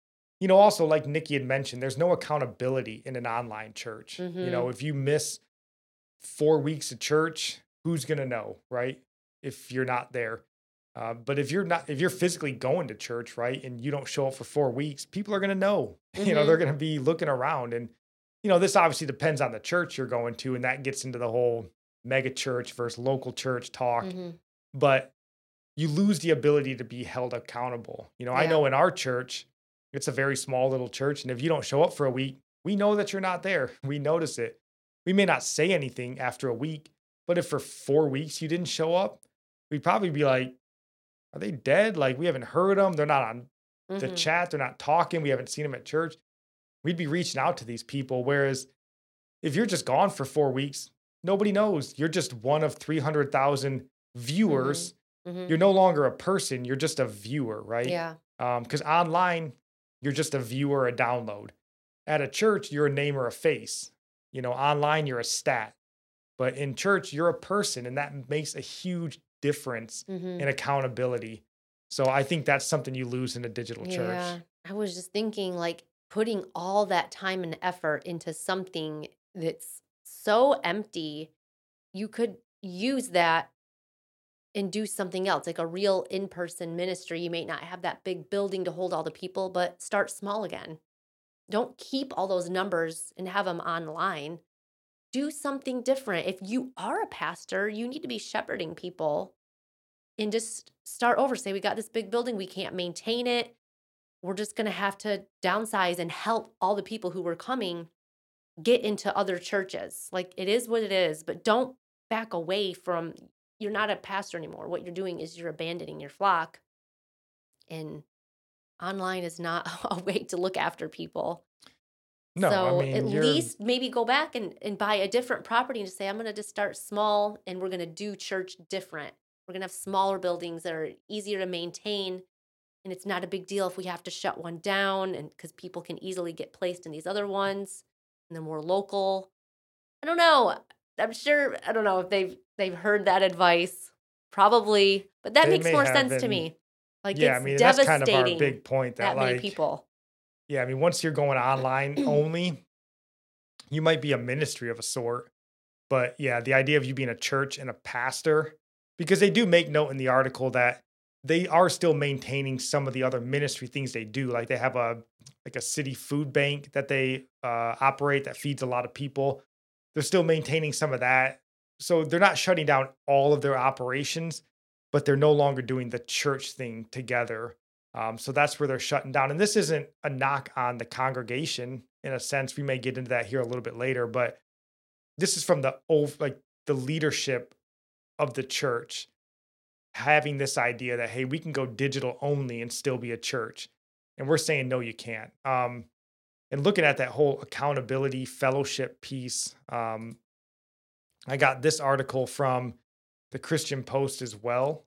S1: you know, also like Nikki had mentioned, there's no accountability in an online church. You
S2: Mm-hmm.
S1: know, if you miss four weeks of church, who's gonna know, right? If you're not there. Uh, but if you're not, if you're physically going to church, right, and you don't show up for four weeks, people are gonna know. <laughs> You know, they're gonna be looking around, and you know, this obviously depends on the church you're going to, and that gets into the whole mega church versus local church talk
S2: Mhm.
S1: but you lose the ability to be held accountable. You know, I know in our church, it's a very small little church. And if you don't show up for a week, we know that you're not there. <laughs> We notice it. We may not say anything after a week, but if for four weeks you didn't show up, we'd probably be like, are they dead? Like, we haven't heard them. They're not on the
S2: Mhm.
S1: chat. They're not talking. We haven't seen them at church. We'd be reaching out to these people. Whereas if you're just gone for four weeks, nobody knows. You're just one of 300,000 viewers.
S2: Mhm.
S1: You're no longer a person. You're just a viewer, right?
S2: Yeah.
S1: Because online, you're just a viewer, a download. At a church, you're a name or a face. You know, online, you're a stat. But in church, you're a person, and that makes a huge difference
S2: Mhm.
S1: in accountability. So I think that's something you lose in a digital church.
S2: Yeah. I was just thinking like putting all that time and effort into something that's so empty, you could use that and do something else, like a real in person ministry. You may not have that big building to hold all the people, but start small again. Don't keep all those numbers and have them online. Do something different. If you are a pastor, you need to be shepherding people and just start over. Say, we got this big building, we can't maintain it. We're just going to have to downsize and help all the people who were coming get into other churches. Like it is what it is, but don't back away from you're not a pastor anymore. What you're doing is you're abandoning your flock. And online is not <laughs> a way to look after people.
S1: No,
S2: so
S1: I mean,
S2: at
S1: you're,
S2: least maybe go back and, and buy a different property and just say, I'm going to just start small and we're going to do church different. We're going to have smaller buildings that are easier to maintain. And it's not a big deal if we have to shut one down and because people can easily get placed in these other ones and they're more local. I don't know. I'm sure I don't know if they've they've heard that advice. Probably, but that
S1: They
S2: makes more sense to me. Like
S1: yeah, I mean, that's kind of our big point that,
S2: that many
S1: like,
S2: people.
S1: yeah, I mean, once you're going online <clears throat> only, you might be a ministry of a sort. But yeah, the idea of you being a church and a pastor, because they do make note in the article that they are still maintaining some of the other ministry things they do. Like they have a like a city food bank that they uh, operate that feeds a lot of people. They're still maintaining some of that. So they're not shutting down all of their operations, but they're no longer doing the church thing together. Um, so that's where they're shutting down. And this isn't a knock on the congregation in a sense. We may get into that here a little bit later, but this is from the old like the leadership of the church having this idea that hey, we can go digital only and still be a church. And we're saying no, you can't. Um, and looking at that whole accountability fellowship piece, um, I got this article from the Christian Post as well.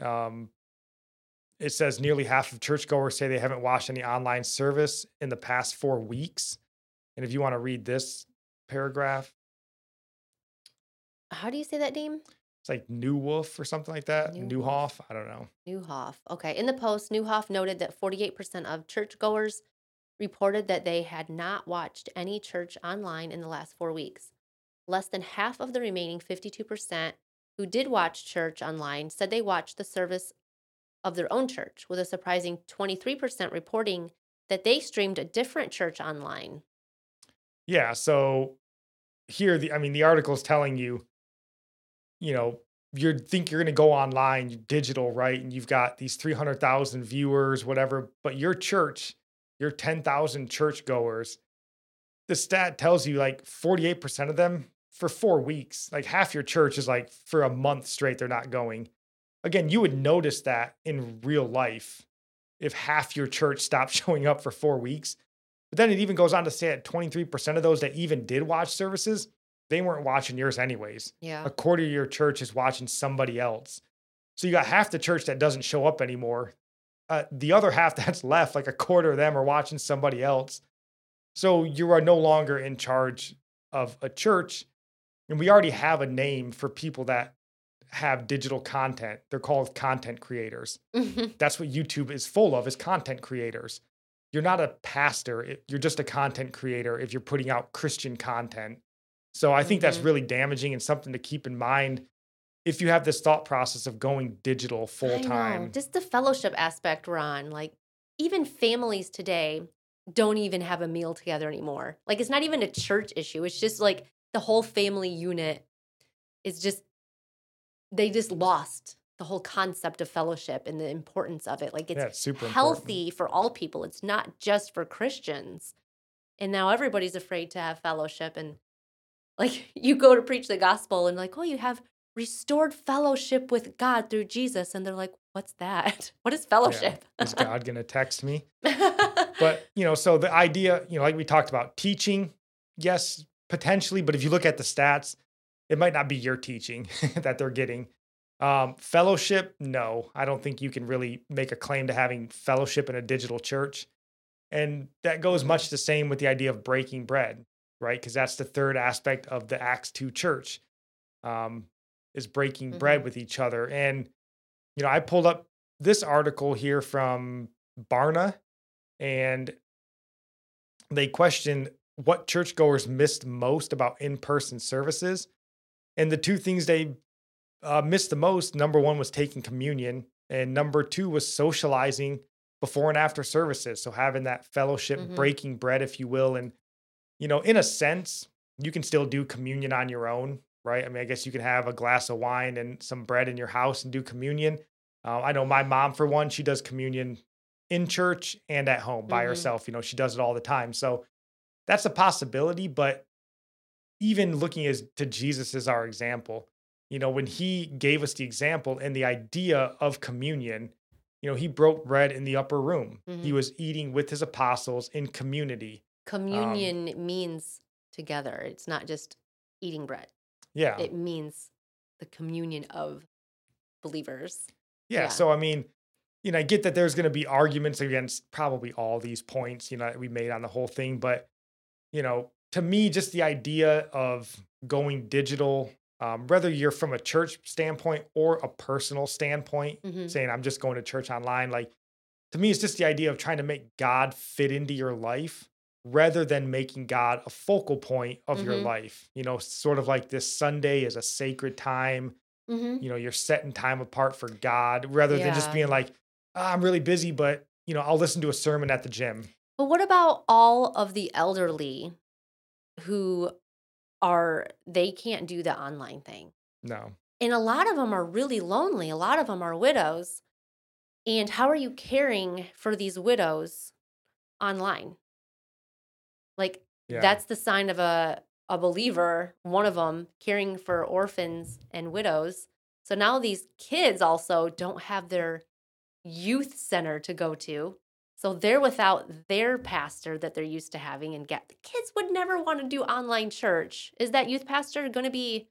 S1: Um, it says nearly half of churchgoers say they haven't watched any online service in the past four weeks. And if you want to read this paragraph,
S2: How do you say that name?
S1: It's like New Wolf or something like that.
S2: New
S1: Nieuwhof. I don't know.
S2: Nieuwhof. Okay. In the post, Nieuwhof noted that 48% of churchgoers reported that they had not watched any church online in the last four weeks. Less than half of the remaining 52% who did watch church online said they watched the service of their own church, with a surprising 23% reporting that they streamed a different church online.
S1: Yeah. So here, the I mean, the article is telling you, you know, you think you're going to go online, digital, right? And you've got these 300,000 viewers, whatever, but your church, your 10,000 churchgoers, the stat tells you like 48% of them for four weeks, like half your church is like for a month straight, they're not going. Again, you would notice that in real life if half your church stopped <laughs> showing up for four weeks. But then it even goes on to say that 23% of those that even did watch services they weren't watching yours anyways.
S2: Yeah.
S1: A quarter of your church is watching somebody else. So you got half the church that doesn't show up anymore. Uh, the other half <laughs> that's left, like a quarter of them, are watching somebody else. So you are no longer in charge of a church. And we already have a name for people that have digital content. They're called content creators. <laughs> That's what YouTube is full of is content creators. You're not a pastor, you're just a content creator if you're putting out Christian content. So I think that's
S2: Mhm.
S1: really damaging and something to keep in mind if you have this thought process of going digital full time.
S2: Just the fellowship aspect, Ron. Like, even families today don't even have a meal together anymore. Like, it's not even a church issue. It's just like the whole family unit is just, they just lost the whole concept of fellowship and the importance of it. Like, it's
S1: Yeah, it's super important.
S2: healthy for all people, it's not just for Christians. And now everybody's afraid to have fellowship. And like, <laughs> you go to preach the gospel and, like, oh, you have restored fellowship with God through Jesus. And they're like, what's that? <laughs> What is
S1: Yeah.
S2: fellowship?
S1: Is God going to text me? <laughs> But, you know, so the idea, you know, like we talked about teaching, yes, potentially, but if you look at the stats, it might not be your teaching that they're getting. Um, fellowship, no, I don't think you can really make a claim to having fellowship in a digital church. And that goes much the same with the idea of breaking bread, right? Because that's the third aspect of the Acts 2 church um, is breaking bread
S2: Mhm.
S1: with each other. And, you know, I pulled up this article here from Barna, and they questioned what churchgoers missed most about in person services. And the two things they uh, missed the most number one was taking communion, and number two was socializing before and after services. So having that fellowship,
S2: Mhm.
S1: breaking bread, if you will. And, you know, in a sense, you can still do communion on your own, right? I mean, I guess you can have a glass of wine and some bread in your house and do communion. Uh, I know my mom, for one, she does communion in church and at home by
S2: Mhm.
S1: herself. You know, she does it all the time. So that's a possibility. But even looking as to Jesus as our example, you know, when he gave us the example and the idea of communion, you know, he broke bread in the upper room. He
S2: Mhm.
S1: was eating with his apostles in community.
S2: Communion means together, it's not just eating bread,
S1: Yeah.
S2: it means the communion of believers.
S1: Yeah.
S2: Yeah.
S1: So I mean, you know, I get that there's going to be arguments against probably all these points, you know, that we made on the whole thing, but you know, to me, just the idea of going digital, um, whether you're from a church standpoint or a personal standpoint,
S2: Mhm.
S1: saying I'm just going to church online, like to me, it's just the idea of trying to make God fit into your life rather than making God a focal point of your
S2: Mhm.
S1: life. You know, sort of like this Sunday is a sacred time
S2: Mhm.
S1: you know you're setting time apart for god rather than just being like "Ah, i'm really busy but you know i'll listen to a sermon at the gym
S2: But what about all of the elderly who are, they can't do the online thing?
S1: no
S2: And a lot of them are really lonely. A lot of them are widows. And how are you caring for these widows online? Like,
S1: yeah
S2: that's the sign of a, a believer, one of them caring for orphans and widows. So now these kids also don't have their youth center to go to. So they're without their pastor that they're used to having and get the kids would never want to do online church. Is that youth pastor going to be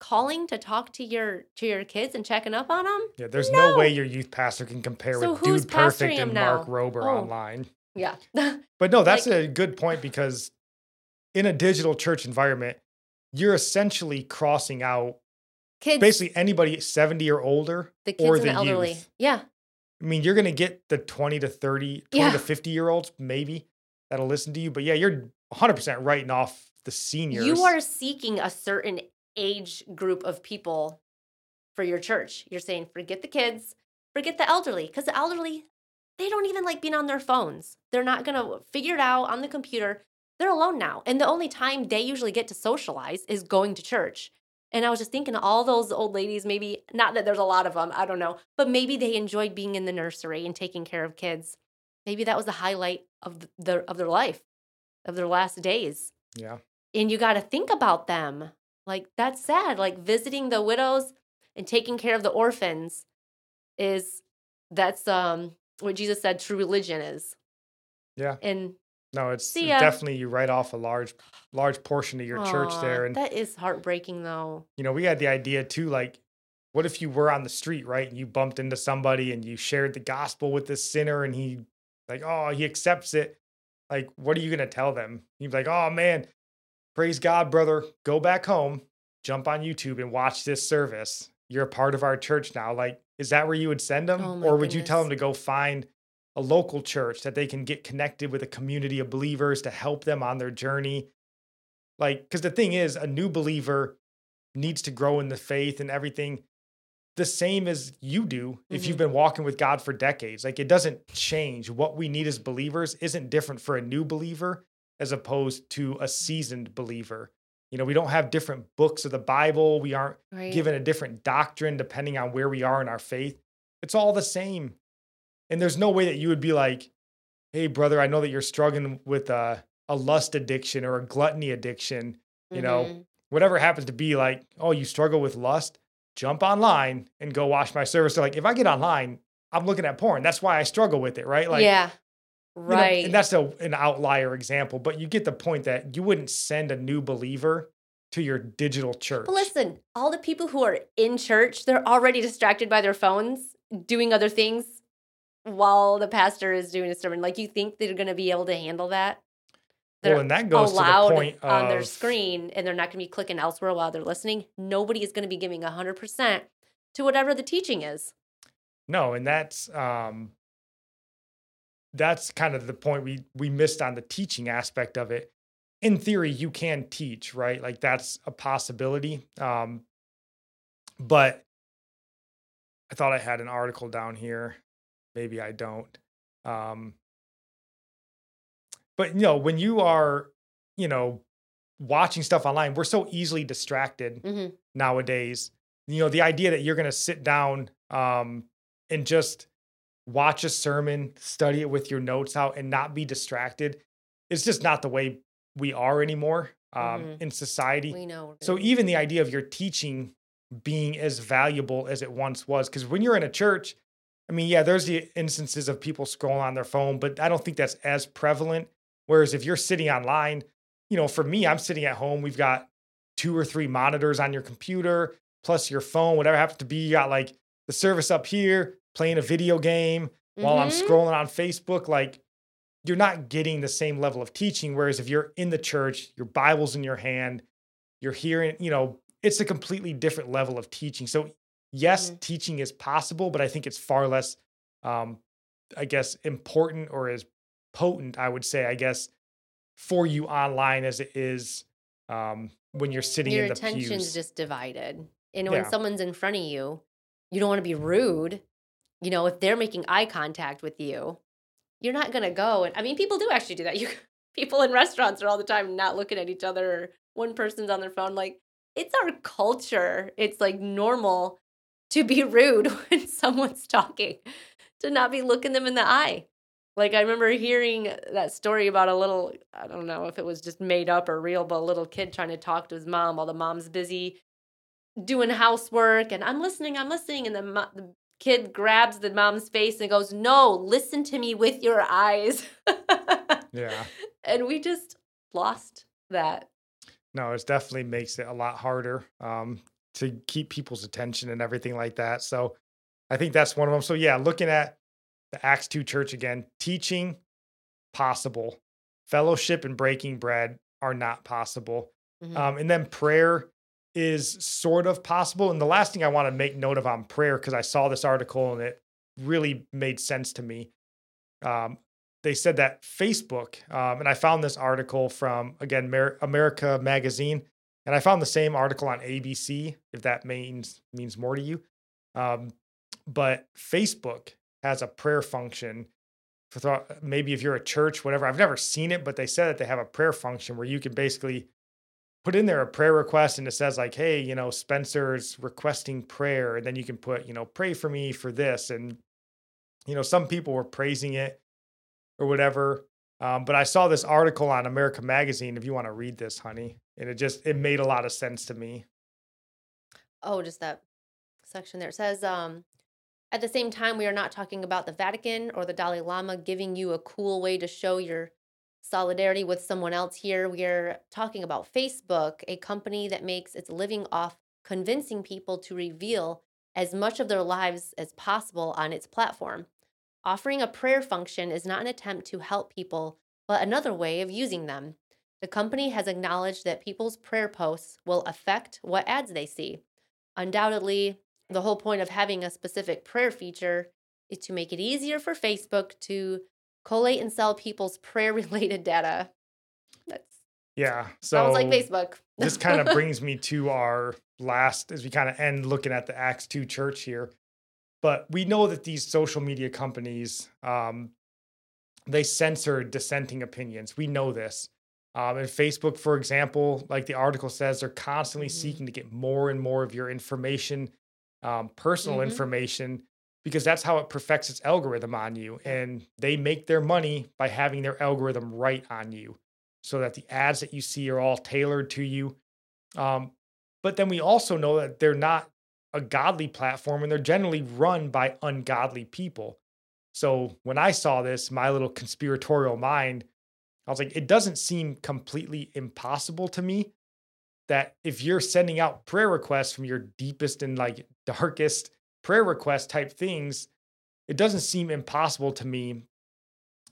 S2: calling to talk to your to your kids and checking up on them?
S1: yeah there's no. way your youth pastor can compare
S2: So
S1: with dude perfect and mark rober
S2: Oh.
S1: online
S2: Yeah. <laughs>
S1: but no that's
S2: Like-
S1: a good point because in a digital church environment you're essentially crossing out
S2: kids
S1: basically anybody 70 or older
S2: the kids
S1: or
S2: and
S1: the
S2: the elderly.
S1: youth
S2: Yeah.
S1: i mean you're going to get the 20 to 30 20
S2: Yeah.
S1: to 50 year olds maybe that'll listen to you but yeah you're 100% writing off the seniors
S2: You are seeking a certain age group of people for your church. You're saying, forget the kids, forget the elderly, because the elderly, they don't even like being on their phones. They're not going to figure it out on the computer. They're alone now. And the only time they usually get to socialize is going to church. And I was just thinking, all those old ladies, maybe not that there's a lot of them, I don't know, but maybe they enjoyed being in the nursery and taking care of kids. Maybe that was the highlight of th- their of their life, of their last days
S1: yeah
S2: and you got to think about them. Like that's sad. Like visiting the widows and taking care of the orphans is that's um what Jesus said true religion is.
S1: Yeah.
S2: And
S1: No, it's
S2: um
S1: definitely you write off a large large portion of your church there. And
S2: that is heartbreaking though.
S1: you know, we had the idea too, like, what if you were on the street, right? And you bumped into somebody and you shared the gospel with this sinner and he like, oh, he accepts it. Like, what are you gonna tell them? You'd be like, oh man, praise God, brother. Go back home, jump on YouTube and watch this service. You're a part of our church now. Like, is that where you would send them?
S2: Oh
S1: or would you tell them to go find a local church that they can get connected with a community of believers to help them on their journey? Like, because the thing is, a new believer needs to grow in the faith and everything the same as you do if you've
S2: Mhm.
S1: been walking with God for decades. Like, it doesn't change. What we need as believers isn't different for a new believer as opposed to a seasoned believer. You know, we don't have different books of the Bible. We aren't
S2: Right.
S1: given a different doctrine depending on where we are in our faith. It's all the same. And there's no way that you would be like, hey, brother, I know that you're struggling with a, a lust addiction or a gluttony addiction. You know,
S2: Mhm.
S1: whatever it happens to be like, oh, you struggle with lust, jump online and go watch my service. So, like, if I get online, I'm looking at porn. That's why I struggle with it, right? Like,
S2: yeah.
S1: You know,
S2: Right.
S1: and that's a, an outlier example, but you get the point that you wouldn't send a new believer to your digital church.
S2: But listen, all the people who are in church, they're already distracted by their phones, doing other things while the pastor is doing a sermon. Like, you think they're going to be able to handle that?
S1: well,
S2: They're
S1: and that goes to the point
S2: on their screen, and they're not going to be clicking elsewhere while they're listening. Nobody is going to be giving 100% to whatever the teaching is.
S1: No, and that's um that's kind of the point we we missed on the teaching aspect of it. In theory, you can teach, right? Like that's a possibility. Um but I thought I had an article down here. Maybe I don't. Um but you know, when you are, you know, watching stuff online, we're so easily distracted
S2: hmm
S1: nowadays. You know, the idea that you're going to sit down um, and just watch a sermon, study it with your notes out, and not be distracted It's just not the way we are anymore um,
S2: Mhm.
S1: in society.
S2: We know.
S1: So even the idea of your teaching being as valuable as it once was, because when you're in a church, I mean, yeah, there's the instances of people scrolling on their phone, but I don't think that's as prevalent. Whereas if you're sitting online, you know, for me, I'm sitting at home, we've got two or three monitors on your computer, plus your phone, whatever happens to be. You got like the service up here, playing a video game while I'm
S2: Mhm.
S1: scrolling on Facebook. Like, you're not getting the same level of teaching. Whereas if you're in the church, your Bible's in your hand, you're hearing, you know, it's a completely different level of teaching. So, yes,
S2: Mhm.
S1: teaching is possible, but I think it's far less, um, I guess, important or as potent, I would say, I guess, for you online as it is um, when you're sitting
S2: your
S1: in the
S2: attention's just divided. And when
S1: Yeah.
S2: someone's in front of you, you don't want to be rude. You know, if they're making eye contact with you, you're not going to go. And I mean, people do actually do that. <laughs> You people in restaurants are all the time not looking at each other. One person's on their phone. Like it's our culture. It's like normal to be <laughs> rude when someone's talking, to not be looking them in the eye. Like I remember hearing that story about a little I don't know if it was just made up or real, but a little kid trying to talk to his mom while the mom's busy doing housework and I'm listening, I'm listening and the, the kid grabs the mom's face and goes, "No, listen to me with your eyes." <laughs>
S1: Yeah.
S2: And we just lost that.
S1: No, it definitely makes it a lot harder um, to keep people's attention and everything like that. So I think that's one of them. So yeah, looking at the Acts 2 church again, teaching possible, fellowship and breaking bread are not possible.
S2: Mhm.
S1: Um, and then prayer is sort of possible. And the last thing I want to make note of on prayer, because I saw this article and it really made sense to me. Um, they said that Facebook, um, and I found this article from, again, Mer- America Magazine, and I found the same article on ABC, if that means means more to you. Um, but Facebook has a prayer function for maybe if you're a church, whatever. I've never seen it, but they said that they have a prayer function where you can basically put in there a prayer request and it says like, hey, you know, Spencer's requesting prayer. And then you can put, you know, pray for me for this. And, you know, some people were praising it or whatever. Um, but I saw this article on America Magazine, if you want to read this, honey. And it just it made a lot of sense to me.
S2: Oh, just that section there. It says, um, at the same time, we are not talking about the Vatican or the Dalai Lama giving you a cool way to show your solidarity with someone else here. We're talking about Facebook, a company that makes its living off convincing people to reveal as much of their lives as possible on its platform. Offering a prayer function is not an attempt to help people, but another way of using them. The company has acknowledged that people's prayer posts will affect what ads they see. Undoubtedly, the whole point of having a specific prayer feature is to make it easier for Facebook to collate and sell people's <laughs> prayer related data. That's
S1: Yeah. So
S2: sounds like Facebook.
S1: this <laughs> kind of brings me to our last as we kind of end looking at the Acts 2 church here. But we know that these social media companies um, they censor dissenting opinions. We know this. Um, and Facebook, for example, like the article says, they're constantly
S2: Mhm.
S1: seeking to get more and more of your information, um, personal
S2: Mhm.
S1: information, because that's how it perfects its algorithm on you. And they make their money by having their algorithm right on you so that the ads that you see are all tailored to you. Um, but then we also know that they're not a godly platform and they're generally run by ungodly people. So when I saw this, my little conspiratorial mind, I was like, it doesn't seem completely impossible to me that if you're sending out prayer requests from your deepest and like darkest prayer request type things, it doesn't seem impossible to me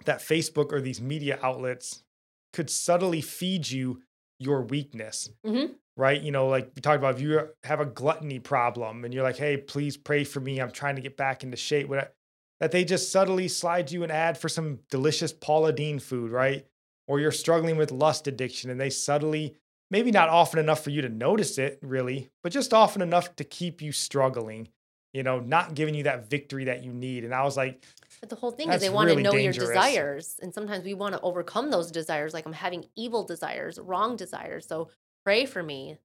S1: that Facebook or these media outlets could subtly feed you your weakness
S2: Mhm.
S1: right? You know, like we talked about, if you have a gluttony problem and you're like, hey, please pray for me. I'm trying to get back into shape. What that they just subtly slide you an ad for some delicious Paula Deen food, right? Or you're struggling with lust addiction and they subtly, maybe not often enough for you to notice it really, but just often enough to keep you struggling, you know, not giving you that victory that you need. And I was like,
S2: But the whole thing is they want to know
S1: dangerous.
S2: your desires. And sometimes we want to overcome those desires. Like I'm having evil desires, wrong desires. So pray for me.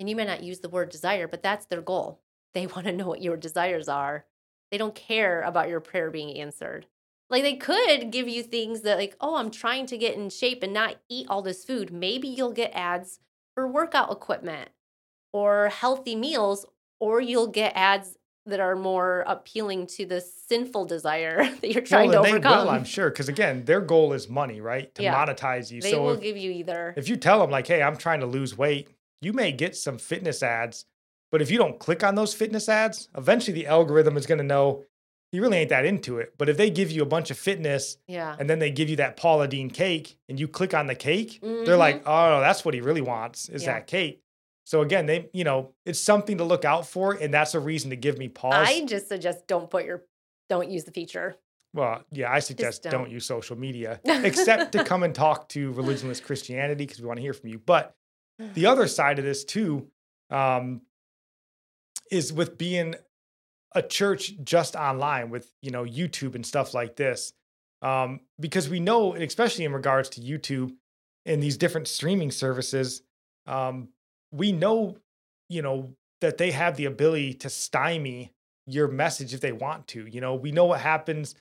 S2: And you may not use the word desire, but that's their goal. <laughs> They want to know what your desires are. They don't care about your prayer being answered. Like they could give you things that, like, oh, I'm trying to get in shape and not eat all this food. Maybe you'll get ads for workout equipment or healthy meals, or you'll get ads that are more appealing to the sinful desire <laughs> that you're trying
S1: well,
S2: to
S1: and they will, I'm sure. Because again, their goal is money, right? To
S2: Yeah.
S1: monetize you.
S2: they
S1: so
S2: will
S1: if,
S2: give you either.
S1: if you tell them like, "Hey, I'm trying to lose weight," you may get some fitness ads, but if you don't click on those fitness ads, eventually the algorithm is going to know you really ain't that into it. But if they give you a bunch of fitness
S2: yeah.
S1: and then they give you that Paula Deen cake and you click on the cake, they're
S2: Mhm.
S1: like, "Oh, that's what he really wants is
S2: Yeah.
S1: that cake." So again, they, you know, it's something to look out for, and that's a reason to give me pause.
S2: I just suggest don't put your, don't use the feature.
S1: Well, yeah, I suggest
S2: don't.
S1: don't. use social media <laughs> except to come and talk to religionless Christianity because we want to hear from you. But the other <sighs> side of this too um, is with being a church just online with you know YouTube and stuff like this, um, because we know, and especially in regards to YouTube and these different streaming services, um, we know, you know, that they have the ability to stymie your message if they want to. You know, we know what happens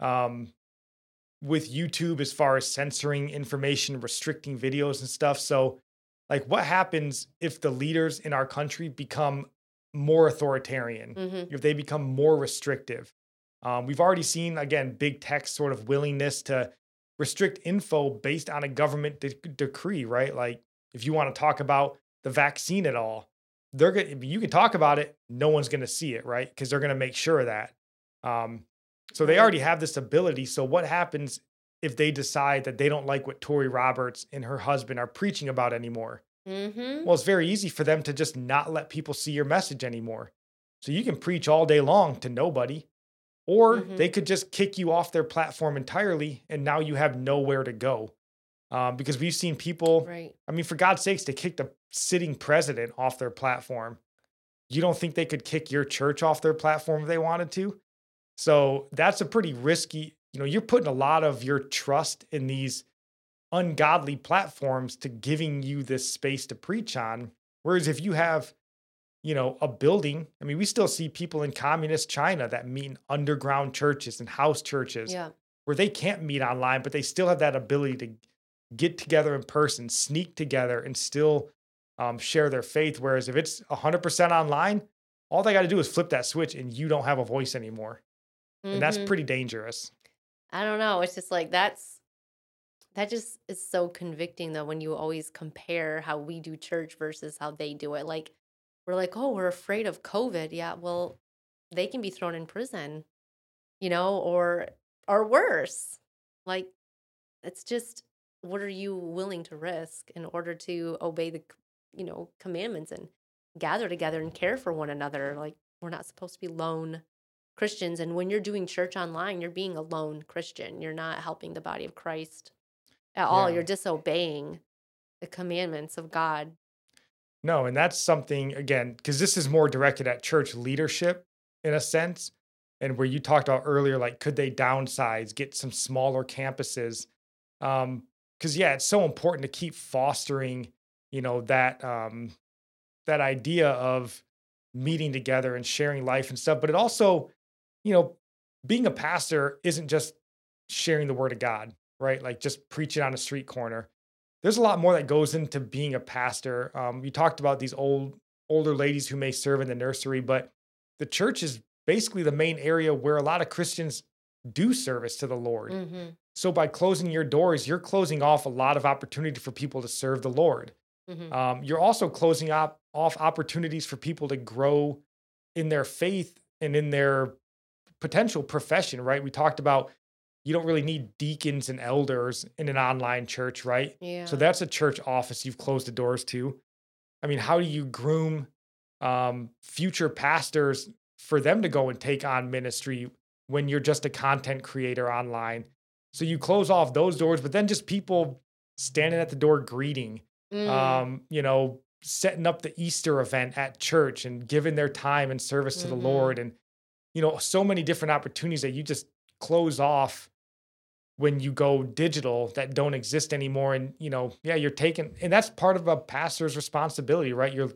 S1: um, with YouTube as far as censoring information, restricting videos and stuff. So, like, what happens if the leaders in our country become more authoritarian?
S2: hmm
S1: If they become more restrictive? Um, we've already seen, again, big tech's sort of willingness to restrict info based on a government de- decree, right? Like, if you want to talk about the vaccine at all, they're going you can talk about it, no one's going to see it, right? Because they're going to make sure of that. Um, so they already have this ability. So what happens if they decide that they don't like what Tori Roberts and her husband are preaching about anymore?
S2: hmm
S1: Well, it's very easy for them to just not let people see your message anymore. So you can preach all day long to nobody, or
S2: Mhm.
S1: they could just kick you off their platform entirely, and now you have nowhere to go. Um, because we've seen people,
S2: Right.
S1: I mean, for God's sakes, they kicked a sitting president off their platform. You don't think they could kick your church off their platform if they wanted to? So that's a pretty risky, you know, you're putting a lot of your trust in these ungodly platforms to giving you this space to preach on. Whereas if you have, you know, a building, I mean, we still see people in communist China that meet in underground churches and house churches
S2: Yeah.
S1: where they can't meet online, but they still have that ability to get together in person, sneak together, and still um, share their faith. Whereas if it's 100% online, all they got to do is flip that switch and you don't have a voice anymore. And that's
S2: Mhm.
S1: pretty dangerous.
S2: I don't know. It's just like that's That just is so convicting though when you always compare how we do church versus how they do it. Like we're like, "Oh, we're afraid of COVID." Yeah, well, they can be thrown in prison, you know, or or worse. Like it's just what are you willing to risk in order to obey the, you know, commandments and gather together and care for one another? Like we're not supposed to be lone Christians and when you're doing church online, you're being a lone Christian. You're not helping the body of Christ at all.
S1: Yeah.
S2: You're disobeying the commandments of God.
S1: No, and that's something again because this is more directed at church leadership in a sense, and where you talked about earlier, like could they downsize, get some smaller campuses? Um, because yeah, it's so important to keep fostering, you know, that um that idea of meeting together and sharing life and stuff. But it also, you know, being a pastor isn't just sharing the word of God, right? Like just preaching on a street corner there's a lot more that goes into being a pastor. Um, you talked about these old older ladies who may serve in the nursery, but the church is basically the main area where a lot of Christians do service to the Lord.
S2: Mm-hmm.
S1: So by closing your doors, you're closing off a lot of opportunity for people to serve the Lord.
S2: Mm-hmm.
S1: Um, you're also closing up off opportunities for people to grow in their faith and in their potential profession. Right? We talked about you don't really need deacons and elders in an online church, right?
S2: Yeah.
S1: So that's a church office you've closed the doors to. I mean, how do you groom um, future pastors for them to go and take on ministry when you're just a content creator online? So you close off those doors, but then just people standing at the door greeting,
S2: Mm.
S1: um, you know, setting up the Easter event at church and giving their time and service to
S2: Mhm.
S1: the Lord, and you know, so many different opportunities that you just close off when you go digital that don't exist anymore and you know yeah you're taking and that's part of a pastor's responsibility right you're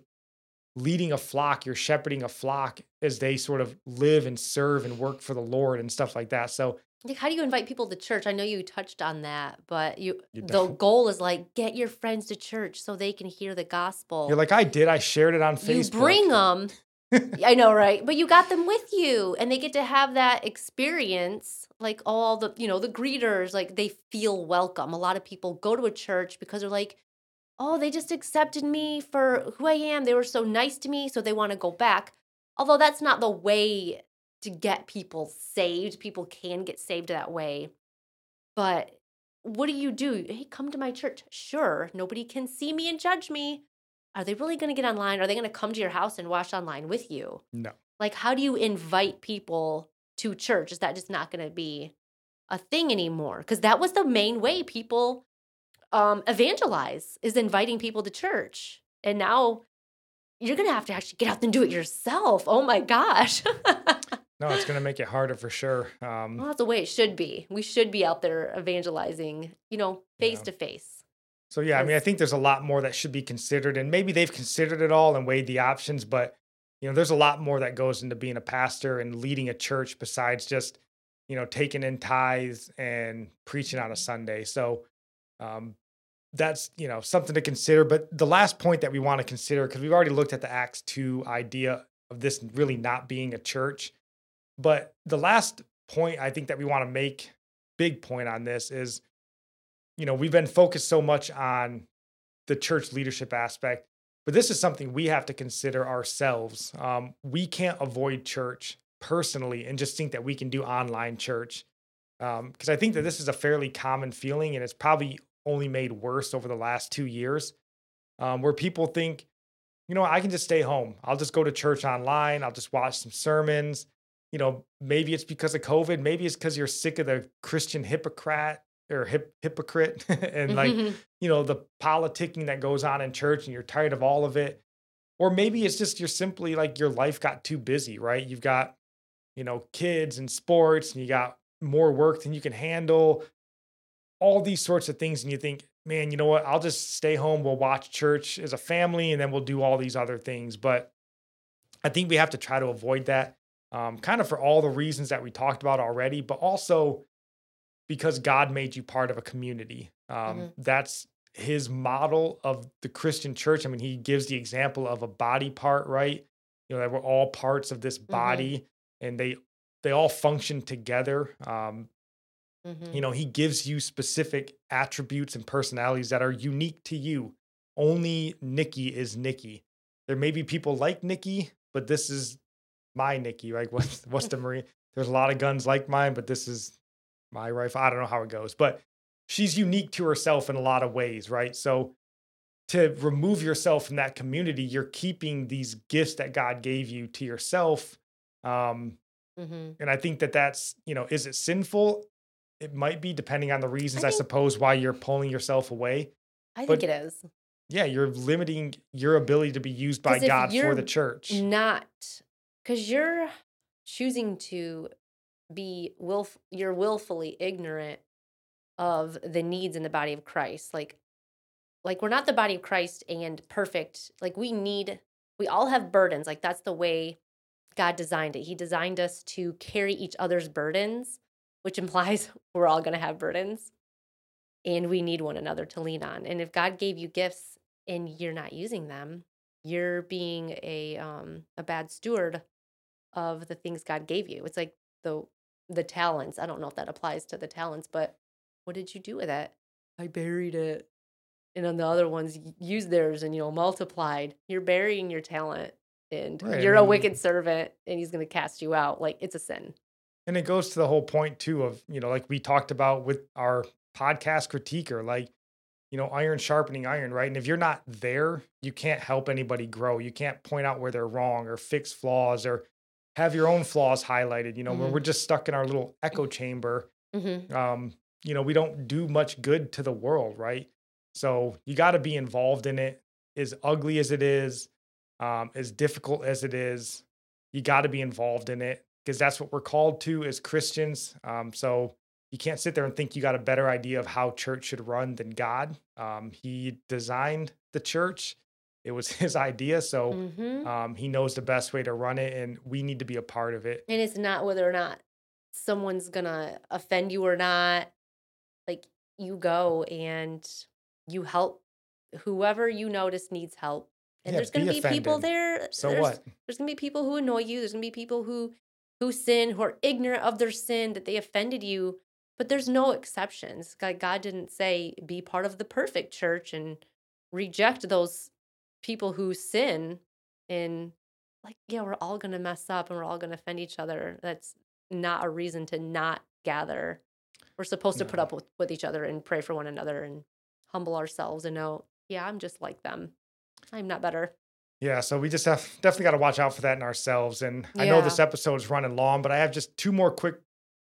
S1: leading a flock you're shepherding a flock as they sort of live and serve and work for the lord and stuff like that so
S2: Like, how do you invite people to church? I know you touched on that, but you,
S1: You
S2: the goal is like get your friends to church so they can hear the gospel.
S1: you're like i did i shared it on Facebook.
S2: you bring them. <laughs> I know, right? But you got them with you, and they get to have that experience. Like all the, you know, the greeters, like they feel welcome. A lot of people go to a church because they're like, oh, they just accepted me for who I am. They were so nice to me, so they want to go back. Although that's not the way to get people saved. People can get saved that way. But what do you do? Hey, come to my church. Sure, nobody can see me and judge me. Are they really going to get online? Are they going to come to your house and watch online with you?
S1: no
S2: Like, how do you invite people to church? Is that just not going to be a thing anymore? Because that was the main way people um, evangelize is inviting people to church. And now you're going to have to actually get out and do it yourself. Oh my gosh. <laughs>
S1: no it's going to make it harder for sure um,
S2: Well, that's the way it should be. We should be out there evangelizing, you know, face
S1: Yeah.
S2: to face.
S1: So yeah, I mean, I think there's a lot more that should be considered, and maybe they've considered it all and weighed the options. But you know, there's a lot more that goes into being a pastor and leading a church besides just you know taking in tithes and preaching on a Sunday. So um, that's you know something to consider. But the last point that we want to consider, because we've already looked at the Acts two idea of this really not being a church, but the last point I think that we want to make, big point on this is you know, we've been focused so much on the church leadership aspect, but this is something we have to consider ourselves. Um, we can't avoid church personally and just think that we can do online church. Because I think that this is a fairly common feeling and it's probably only made worse over the last two years, um, where people think, you know, I can just stay home. I'll just go to church online. I'll just watch some sermons. You know, maybe it's because of COVID. Maybe it's because you're sick of the Christian hypocrite or hip, hypocrite <laughs> and like mm-hmm. you know the politicking that goes on in church and you're tired of all of it. Or maybe it's just you're simply like your life got too busy right? You've got you know kids and sports and you got more work than you can handle. All these sorts of things and you think man you know what? I'll just stay home we'll watch church as a family and then we'll do all these other things. But i think we have to try to avoid that um, kind of for all the reasons that we talked about already but also because God made you part of a community. Um,
S2: Mhm.
S1: That's his model of the Christian church. I mean, he gives the example of a body part, right? You know, that we're all parts of this body and they they all function together. Um,
S2: Mhm.
S1: You know, he gives you specific attributes and personalities that are unique to you. Only Nikki is Nikki. There may be people like Nikki, but this is my Nikki, Like What's what's the Marine? There's a lot of guns like mine, but this is my rifle. I don't know how it goes, but she's unique to herself in a lot of ways, right? So to remove yourself from that community, you're keeping these gifts that God gave you to yourself. Um,
S2: Mhm.
S1: and I think that that's, you know, is it sinful? It might be depending on the reasons, I,
S2: think-
S1: suppose, why you're pulling yourself away.
S2: I
S1: But-
S2: think it is.
S1: Yeah, you're limiting your ability to be used by God for the church.
S2: Not because you're choosing to be willf you're willfully ignorant of the needs in the body of Christ. Like like we're not the body of Christ and perfect. Like we need we all have burdens. Like that's the way God designed it. He designed us to carry each other's burdens, which <laughs> implies we're all going to have burdens and we need one another to lean on. And if God gave you gifts and you're not using them, you're being a um a bad steward of the things God gave you. It's like the the talents. I don't know if that applies to the talents, but what did you do with it? I buried it. And then the other ones used theirs and you know multiplied. You're burying your talent and
S1: Right,
S2: you're a
S1: mean-
S2: wicked servant and he's going to cast you out. Like it's a sin.
S1: And it goes to the whole point too of, you know, like we talked about with our podcast critiquer, like, you know, iron sharpening iron, right? And if you're not there, you can't help anybody grow. You can't point out where they're wrong or fix flaws or have your own flaws highlighted. You know, when
S2: Mhm.
S1: we're just stuck in our little echo chamber,
S2: Mm-hmm.
S1: um, you know, we don't do much good to the world, right? So you got to be involved in it. As ugly as it is, um, as difficult as it is, you got to be involved in it because that's what we're called to as Christians. Um, so you can't sit there and think you got a better idea of how church should run than God. Um, he designed the church; it was <laughs> His idea, so
S2: Mm-hmm.
S1: um, He knows the best way to run it, and we need to be a part of it.
S2: And it's not whether or not someone's gonna offend you or not. Like you go and you help whoever you notice needs help. And
S1: Yeah,
S2: there's gonna
S1: be
S2: be, people there.
S1: So
S2: there's,
S1: what?
S2: There's gonna be people who annoy you. There's gonna be people who who sin, who are ignorant of their sin, that they offended you. But there's no exceptions. God, God didn't say be part of the perfect church and reject those people who sin and like yeah we're all gonna mess up and we're all gonna offend each other that's not a reason to not gather we're supposed to put up with, with each other and pray for one another and humble ourselves and know yeah i'm just like them i'm not better
S1: Yeah, so we just have definitely got to watch out for that in ourselves. And I know this episode is running long, but I have just two more quick,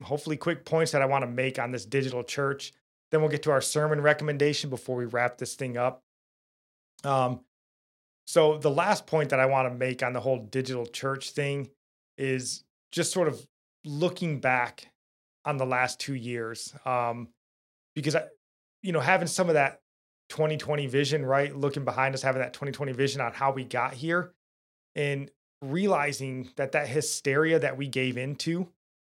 S1: hopefully quick points that I want to make on this digital church. Then we'll get to our sermon recommendation before we wrap this thing up. Um, so the last point that I want to make on the whole digital church thing is just sort of looking back on the last two years, um, because I, you know, having some of that 2020 vision, right? Looking behind us, having that 2020 vision on how we got here and realizing that that hysteria that we gave into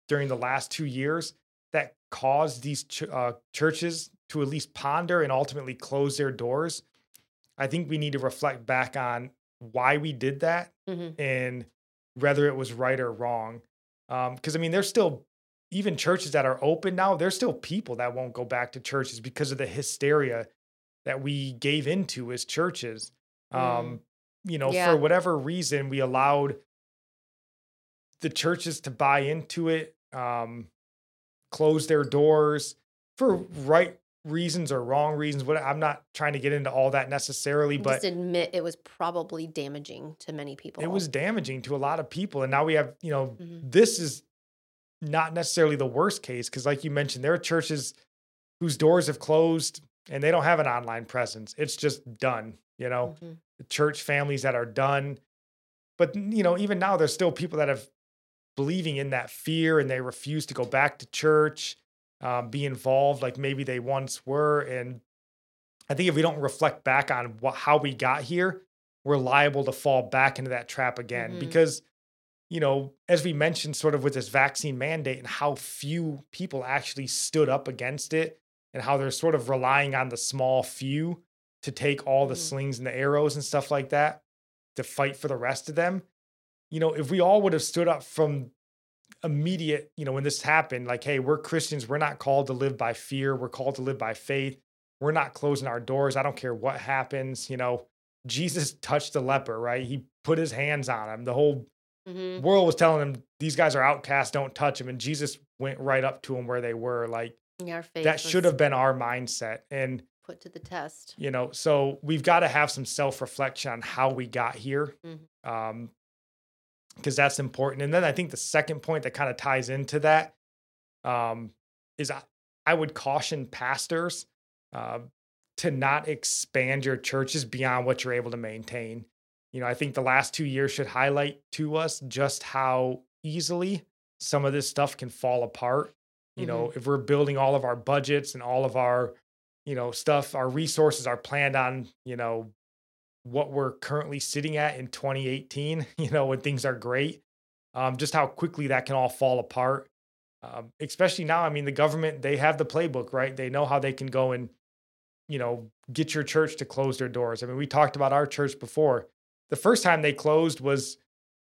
S1: during the last two years that caused these ch- uh, churches to at least ponder and ultimately close their doors. I think we need to reflect back on why we did that
S2: Mhm.
S1: and whether it was right or wrong. Because I mean, there's still even churches that are open now. There's still people that won't go back to churches because of the hysteria that we gave into as churches. Um, you know,
S2: Yeah.
S1: for whatever reason, we allowed the churches to buy into it, um, close their doors for right reasons or wrong reasons. What I'm not trying to get into all that necessarily, but
S2: just admit it was probably damaging to many people
S1: it was damaging to a lot of people. And now we have, you know,
S2: Mhm.
S1: this is not necessarily the worst case because, like you mentioned, there are churches whose doors have closed and they don't have an online presence. It's just done, you know,
S2: Mhm.
S1: church families that are done. But, you know, even now, there's still people that have believing in that fear and they refuse to go back to church, um, be involved like maybe they once were. And I think if we don't reflect back on what, how we got here, we're liable to fall back into that trap again
S2: Mhm.
S1: because you know as we mentioned sort of with this vaccine mandate and how few people actually stood up against it and how they're sort of relying on the small few to take all the
S2: Mhm.
S1: slings and the arrows and stuff like that to fight for the rest of them you know if we all would have stood up from immediate, you know, when this happened, like, hey, we're Christians. We're not called to live by fear. We're called to live by faith. We're not closing our doors. I don't care what happens. You know, Jesus touched the leper, right? He put his hands on him. The whole
S2: hmm
S1: world was telling him these guys are outcasts, don't touch him. And Jesus went right up to him where they were. Like
S2: faith
S1: that should have been our mindset. And,
S2: put to the test.
S1: you know, so we've got to have some self reflection on how we got here.
S2: Mhm.
S1: Um, because that's important. And then I think the second point that kind of ties into that um, is I, I would caution pastors uh, to not expand your churches beyond what you're able to maintain. You know, I think the last two years should highlight to us just how easily some of this stuff can fall apart. You know, if we're building all of our budgets and all of our, you know, stuff, our resources are planned on, you know, what we're currently sitting at in 2018, <laughs> you know, when things are great, um, just how quickly that can all fall apart. Um, especially now, I mean, the government, they have the playbook, right? They know how they can go and, you know, get your church to close their doors. I mean, we talked about our church before. The first time they closed was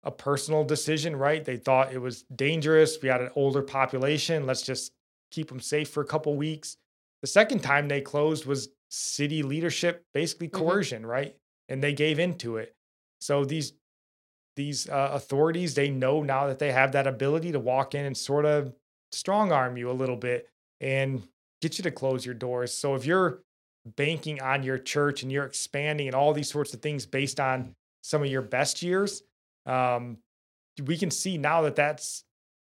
S1: a personal decision, right? They thought it was dangerous. We had an older population. Let's just keep them safe for a couple weeks. The second time they closed was city leadership, basically
S2: Mhm.
S1: coercion, right? And they gave into it. So these these uh, authorities, they know now that they have that ability to walk in and sort of strong arm you a little bit and get you to close your doors. So if you're banking on your church and you're expanding and all these sorts of things based on some of your best years, um, we can see now that that's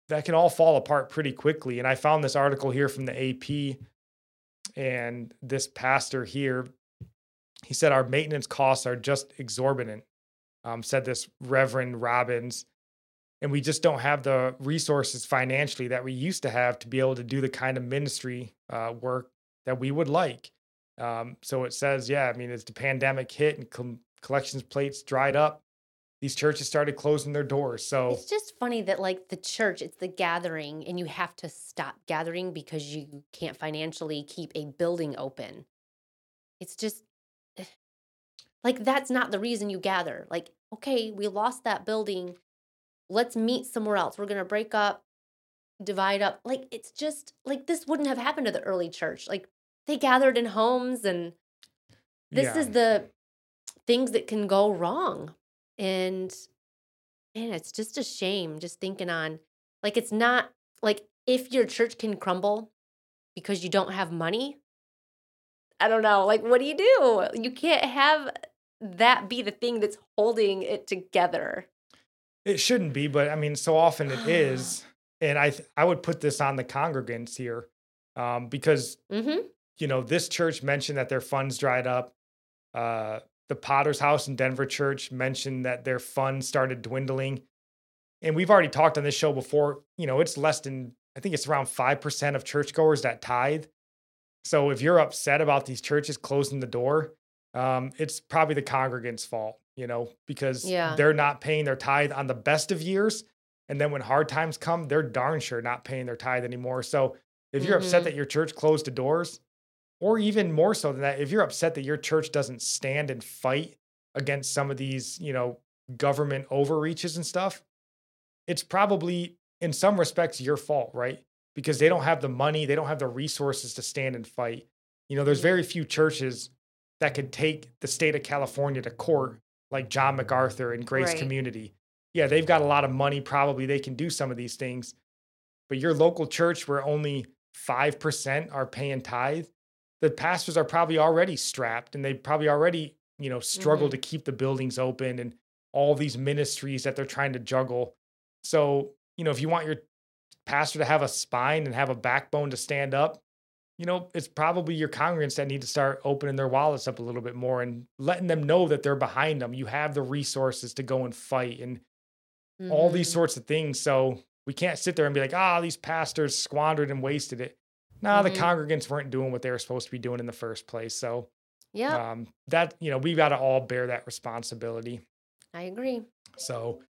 S1: that can all fall apart pretty quickly. And I found this article here from the AP, and this pastor here, he said our maintenance costs are just exorbitant. Um, said this Reverend Robbins, and we just don't have the resources financially that we used to have to be able to do the kind of ministry uh, work that we would like. Um, so it says, yeah, I mean, as the pandemic hit and com- collections plates dried up, these churches started closing their doors. So
S2: It's just funny that like the church, it's the gathering, and you have to stop gathering because you can't financially keep a building open. It's just like that's not the reason you gather. Like, okay, we lost that building. Let's meet somewhere else. We're gonna break up, divide up. Like it's just like this wouldn't have happened to the early church. Like they gathered in homes and this
S1: yeah.
S2: is the things that can go wrong and man it's just a shame just thinking on like it's not like if your church can crumble because you don't have money i don't know like what do you do you can't have that be the thing that's holding it together
S1: It shouldn't be, but I mean, so often it is. <gasps> And I th- I would put this on the congregants here um, because
S2: mm-hmm
S1: you know this church mentioned that their funds dried up. Uh, the Potter's House in Denver Church mentioned that their funds started dwindling, and we've already talked on this show before. You know, it's less than I think it's around five percent of churchgoers that tithe. So if you're upset about these churches closing the door, um, it's probably the congregants' fault, you know, because
S2: Yeah.
S1: they're not paying their tithe on the best of years. And then when hard times come, they're darn sure not paying their tithe anymore. So if you're upset
S2: Mhm.
S1: that your church closed the doors, or even more so than that, if you're upset that your church doesn't stand and fight against some of these, you know, government overreaches and stuff, it's probably in some respects your fault, right? Because they don't have the money, they don't have the resources to stand and fight. You know, there's very few churches that could take the state of California to court like John MacArthur and Grace
S2: Right.
S1: Community. Yeah, they've got a lot of money, probably they can do some of these things. But your local church where only 5% are paying tithe, the pastors are probably already strapped and they probably already, you know, struggle
S2: Mhm.
S1: to keep the buildings open and all these ministries that they're trying to juggle. So, you know, if you want your pastor to have a spine and have a backbone to stand up, you know, it's probably your congregants that need to start opening their wallets up a little bit more and letting them know that they're behind them. You have the resources to go and fight and all these
S2: Mhm.
S1: sorts of things. So we can't sit there and be like, ah, these pastors squandered and wasted it. No, the
S2: Mhm.
S1: congregants weren't doing what they were supposed to be doing in the first place. So
S2: yeah
S1: um, that, you know, we've got to all bear that responsibility.
S2: i agree
S1: So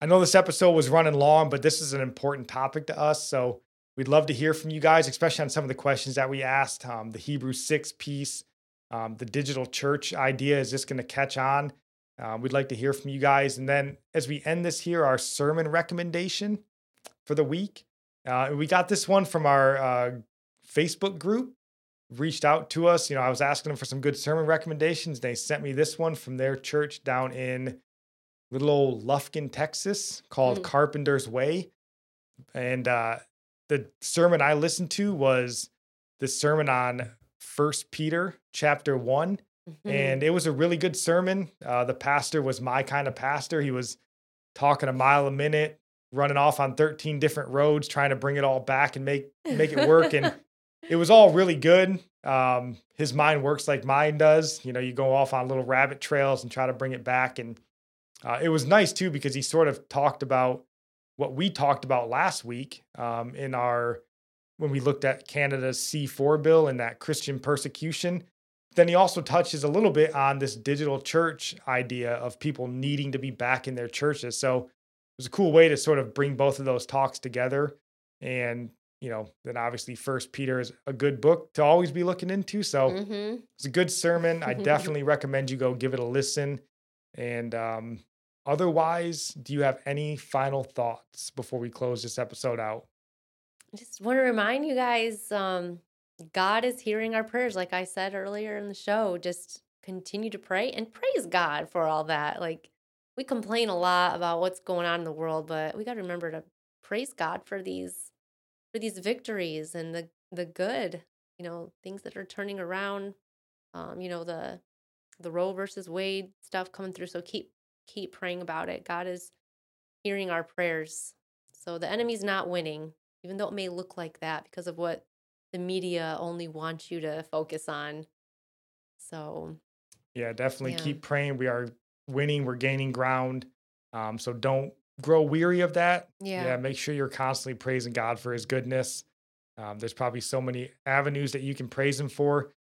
S1: I know this episode was running long, but this is an important topic to us. So we'd love to hear from you guys, especially on some of the questions that we asked. Um, the Hebrew 6 piece, um, the digital church idea, is this going to catch on? Uh, we'd like to hear from you guys. And then as we end this here, our sermon recommendation for the week. Uh, we got this one from our uh, Facebook group. Reached out to us. You know, I was asking them for some good sermon recommendations. They sent me this one from their church down in little old Lufkin, Texas, called
S2: Mm.
S1: Carpenter's Way. And uh, the sermon I listened to was the sermon on First Peter chapter one
S2: Mhm.
S1: and it was a really good sermon. Uh, the pastor was my kind of pastor. He was talking a mile a minute, running off on 13 different roads, trying to bring it all back and make make it work. And <laughs> it was all really good. Um, his mind works like mine does. You know, you go off on little rabbit trails and try to bring it back. And uh, it was nice too because he sort of talked about what we talked about last week um, in our when we looked at Canada's C4 bill and that Christian persecution then he also touches a little bit on this digital church idea of people needing to be back in their churches. So it was a cool way to sort of bring both of those talks together. And, you know, then obviously First Peter is a good book to always be looking into. So
S2: Mhm.
S1: it's a good sermon. I <laughs> definitely recommend you go give it a listen. And um, otherwise, do you have any final thoughts before we close this episode out?
S2: I just want to remind you guys um god is hearing our prayers like i said earlier in the show just continue to pray and praise god for all that like we complain a lot about what's going on in the world but we got to remember to praise god for these for these victories and the the good you know things that are turning around um you know the the roe versus wade stuff coming through so keep keep praying about it god is hearing our prayers so the enemy's not winning even though it may look like that because of what the media only wants you to focus on. So,
S1: Yeah, definitely
S2: Yeah.
S1: keep praying. We are winning, we're gaining ground. Um, so don't grow weary of that.
S2: yeah.
S1: make sure you're constantly praising God for his goodness. Um, there's probably so many avenues that you can praise him for.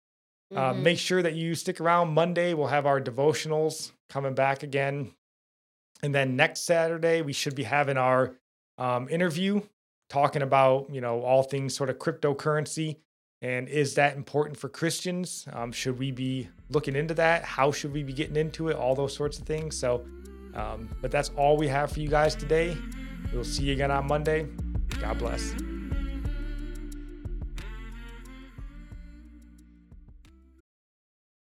S1: Uh,
S2: Mhm.
S1: make sure that you stick around. Monday, we'll have our devotionals coming back again. And then next Saturday, we should be having our um, interview talking about, you know, all things sort of cryptocurrency. And is that important for Christians? Um, should we be looking into that? How should we be getting into it? All those sorts of things. So, um, but that's all we have for you guys today. We'll see you again on Monday. God bless.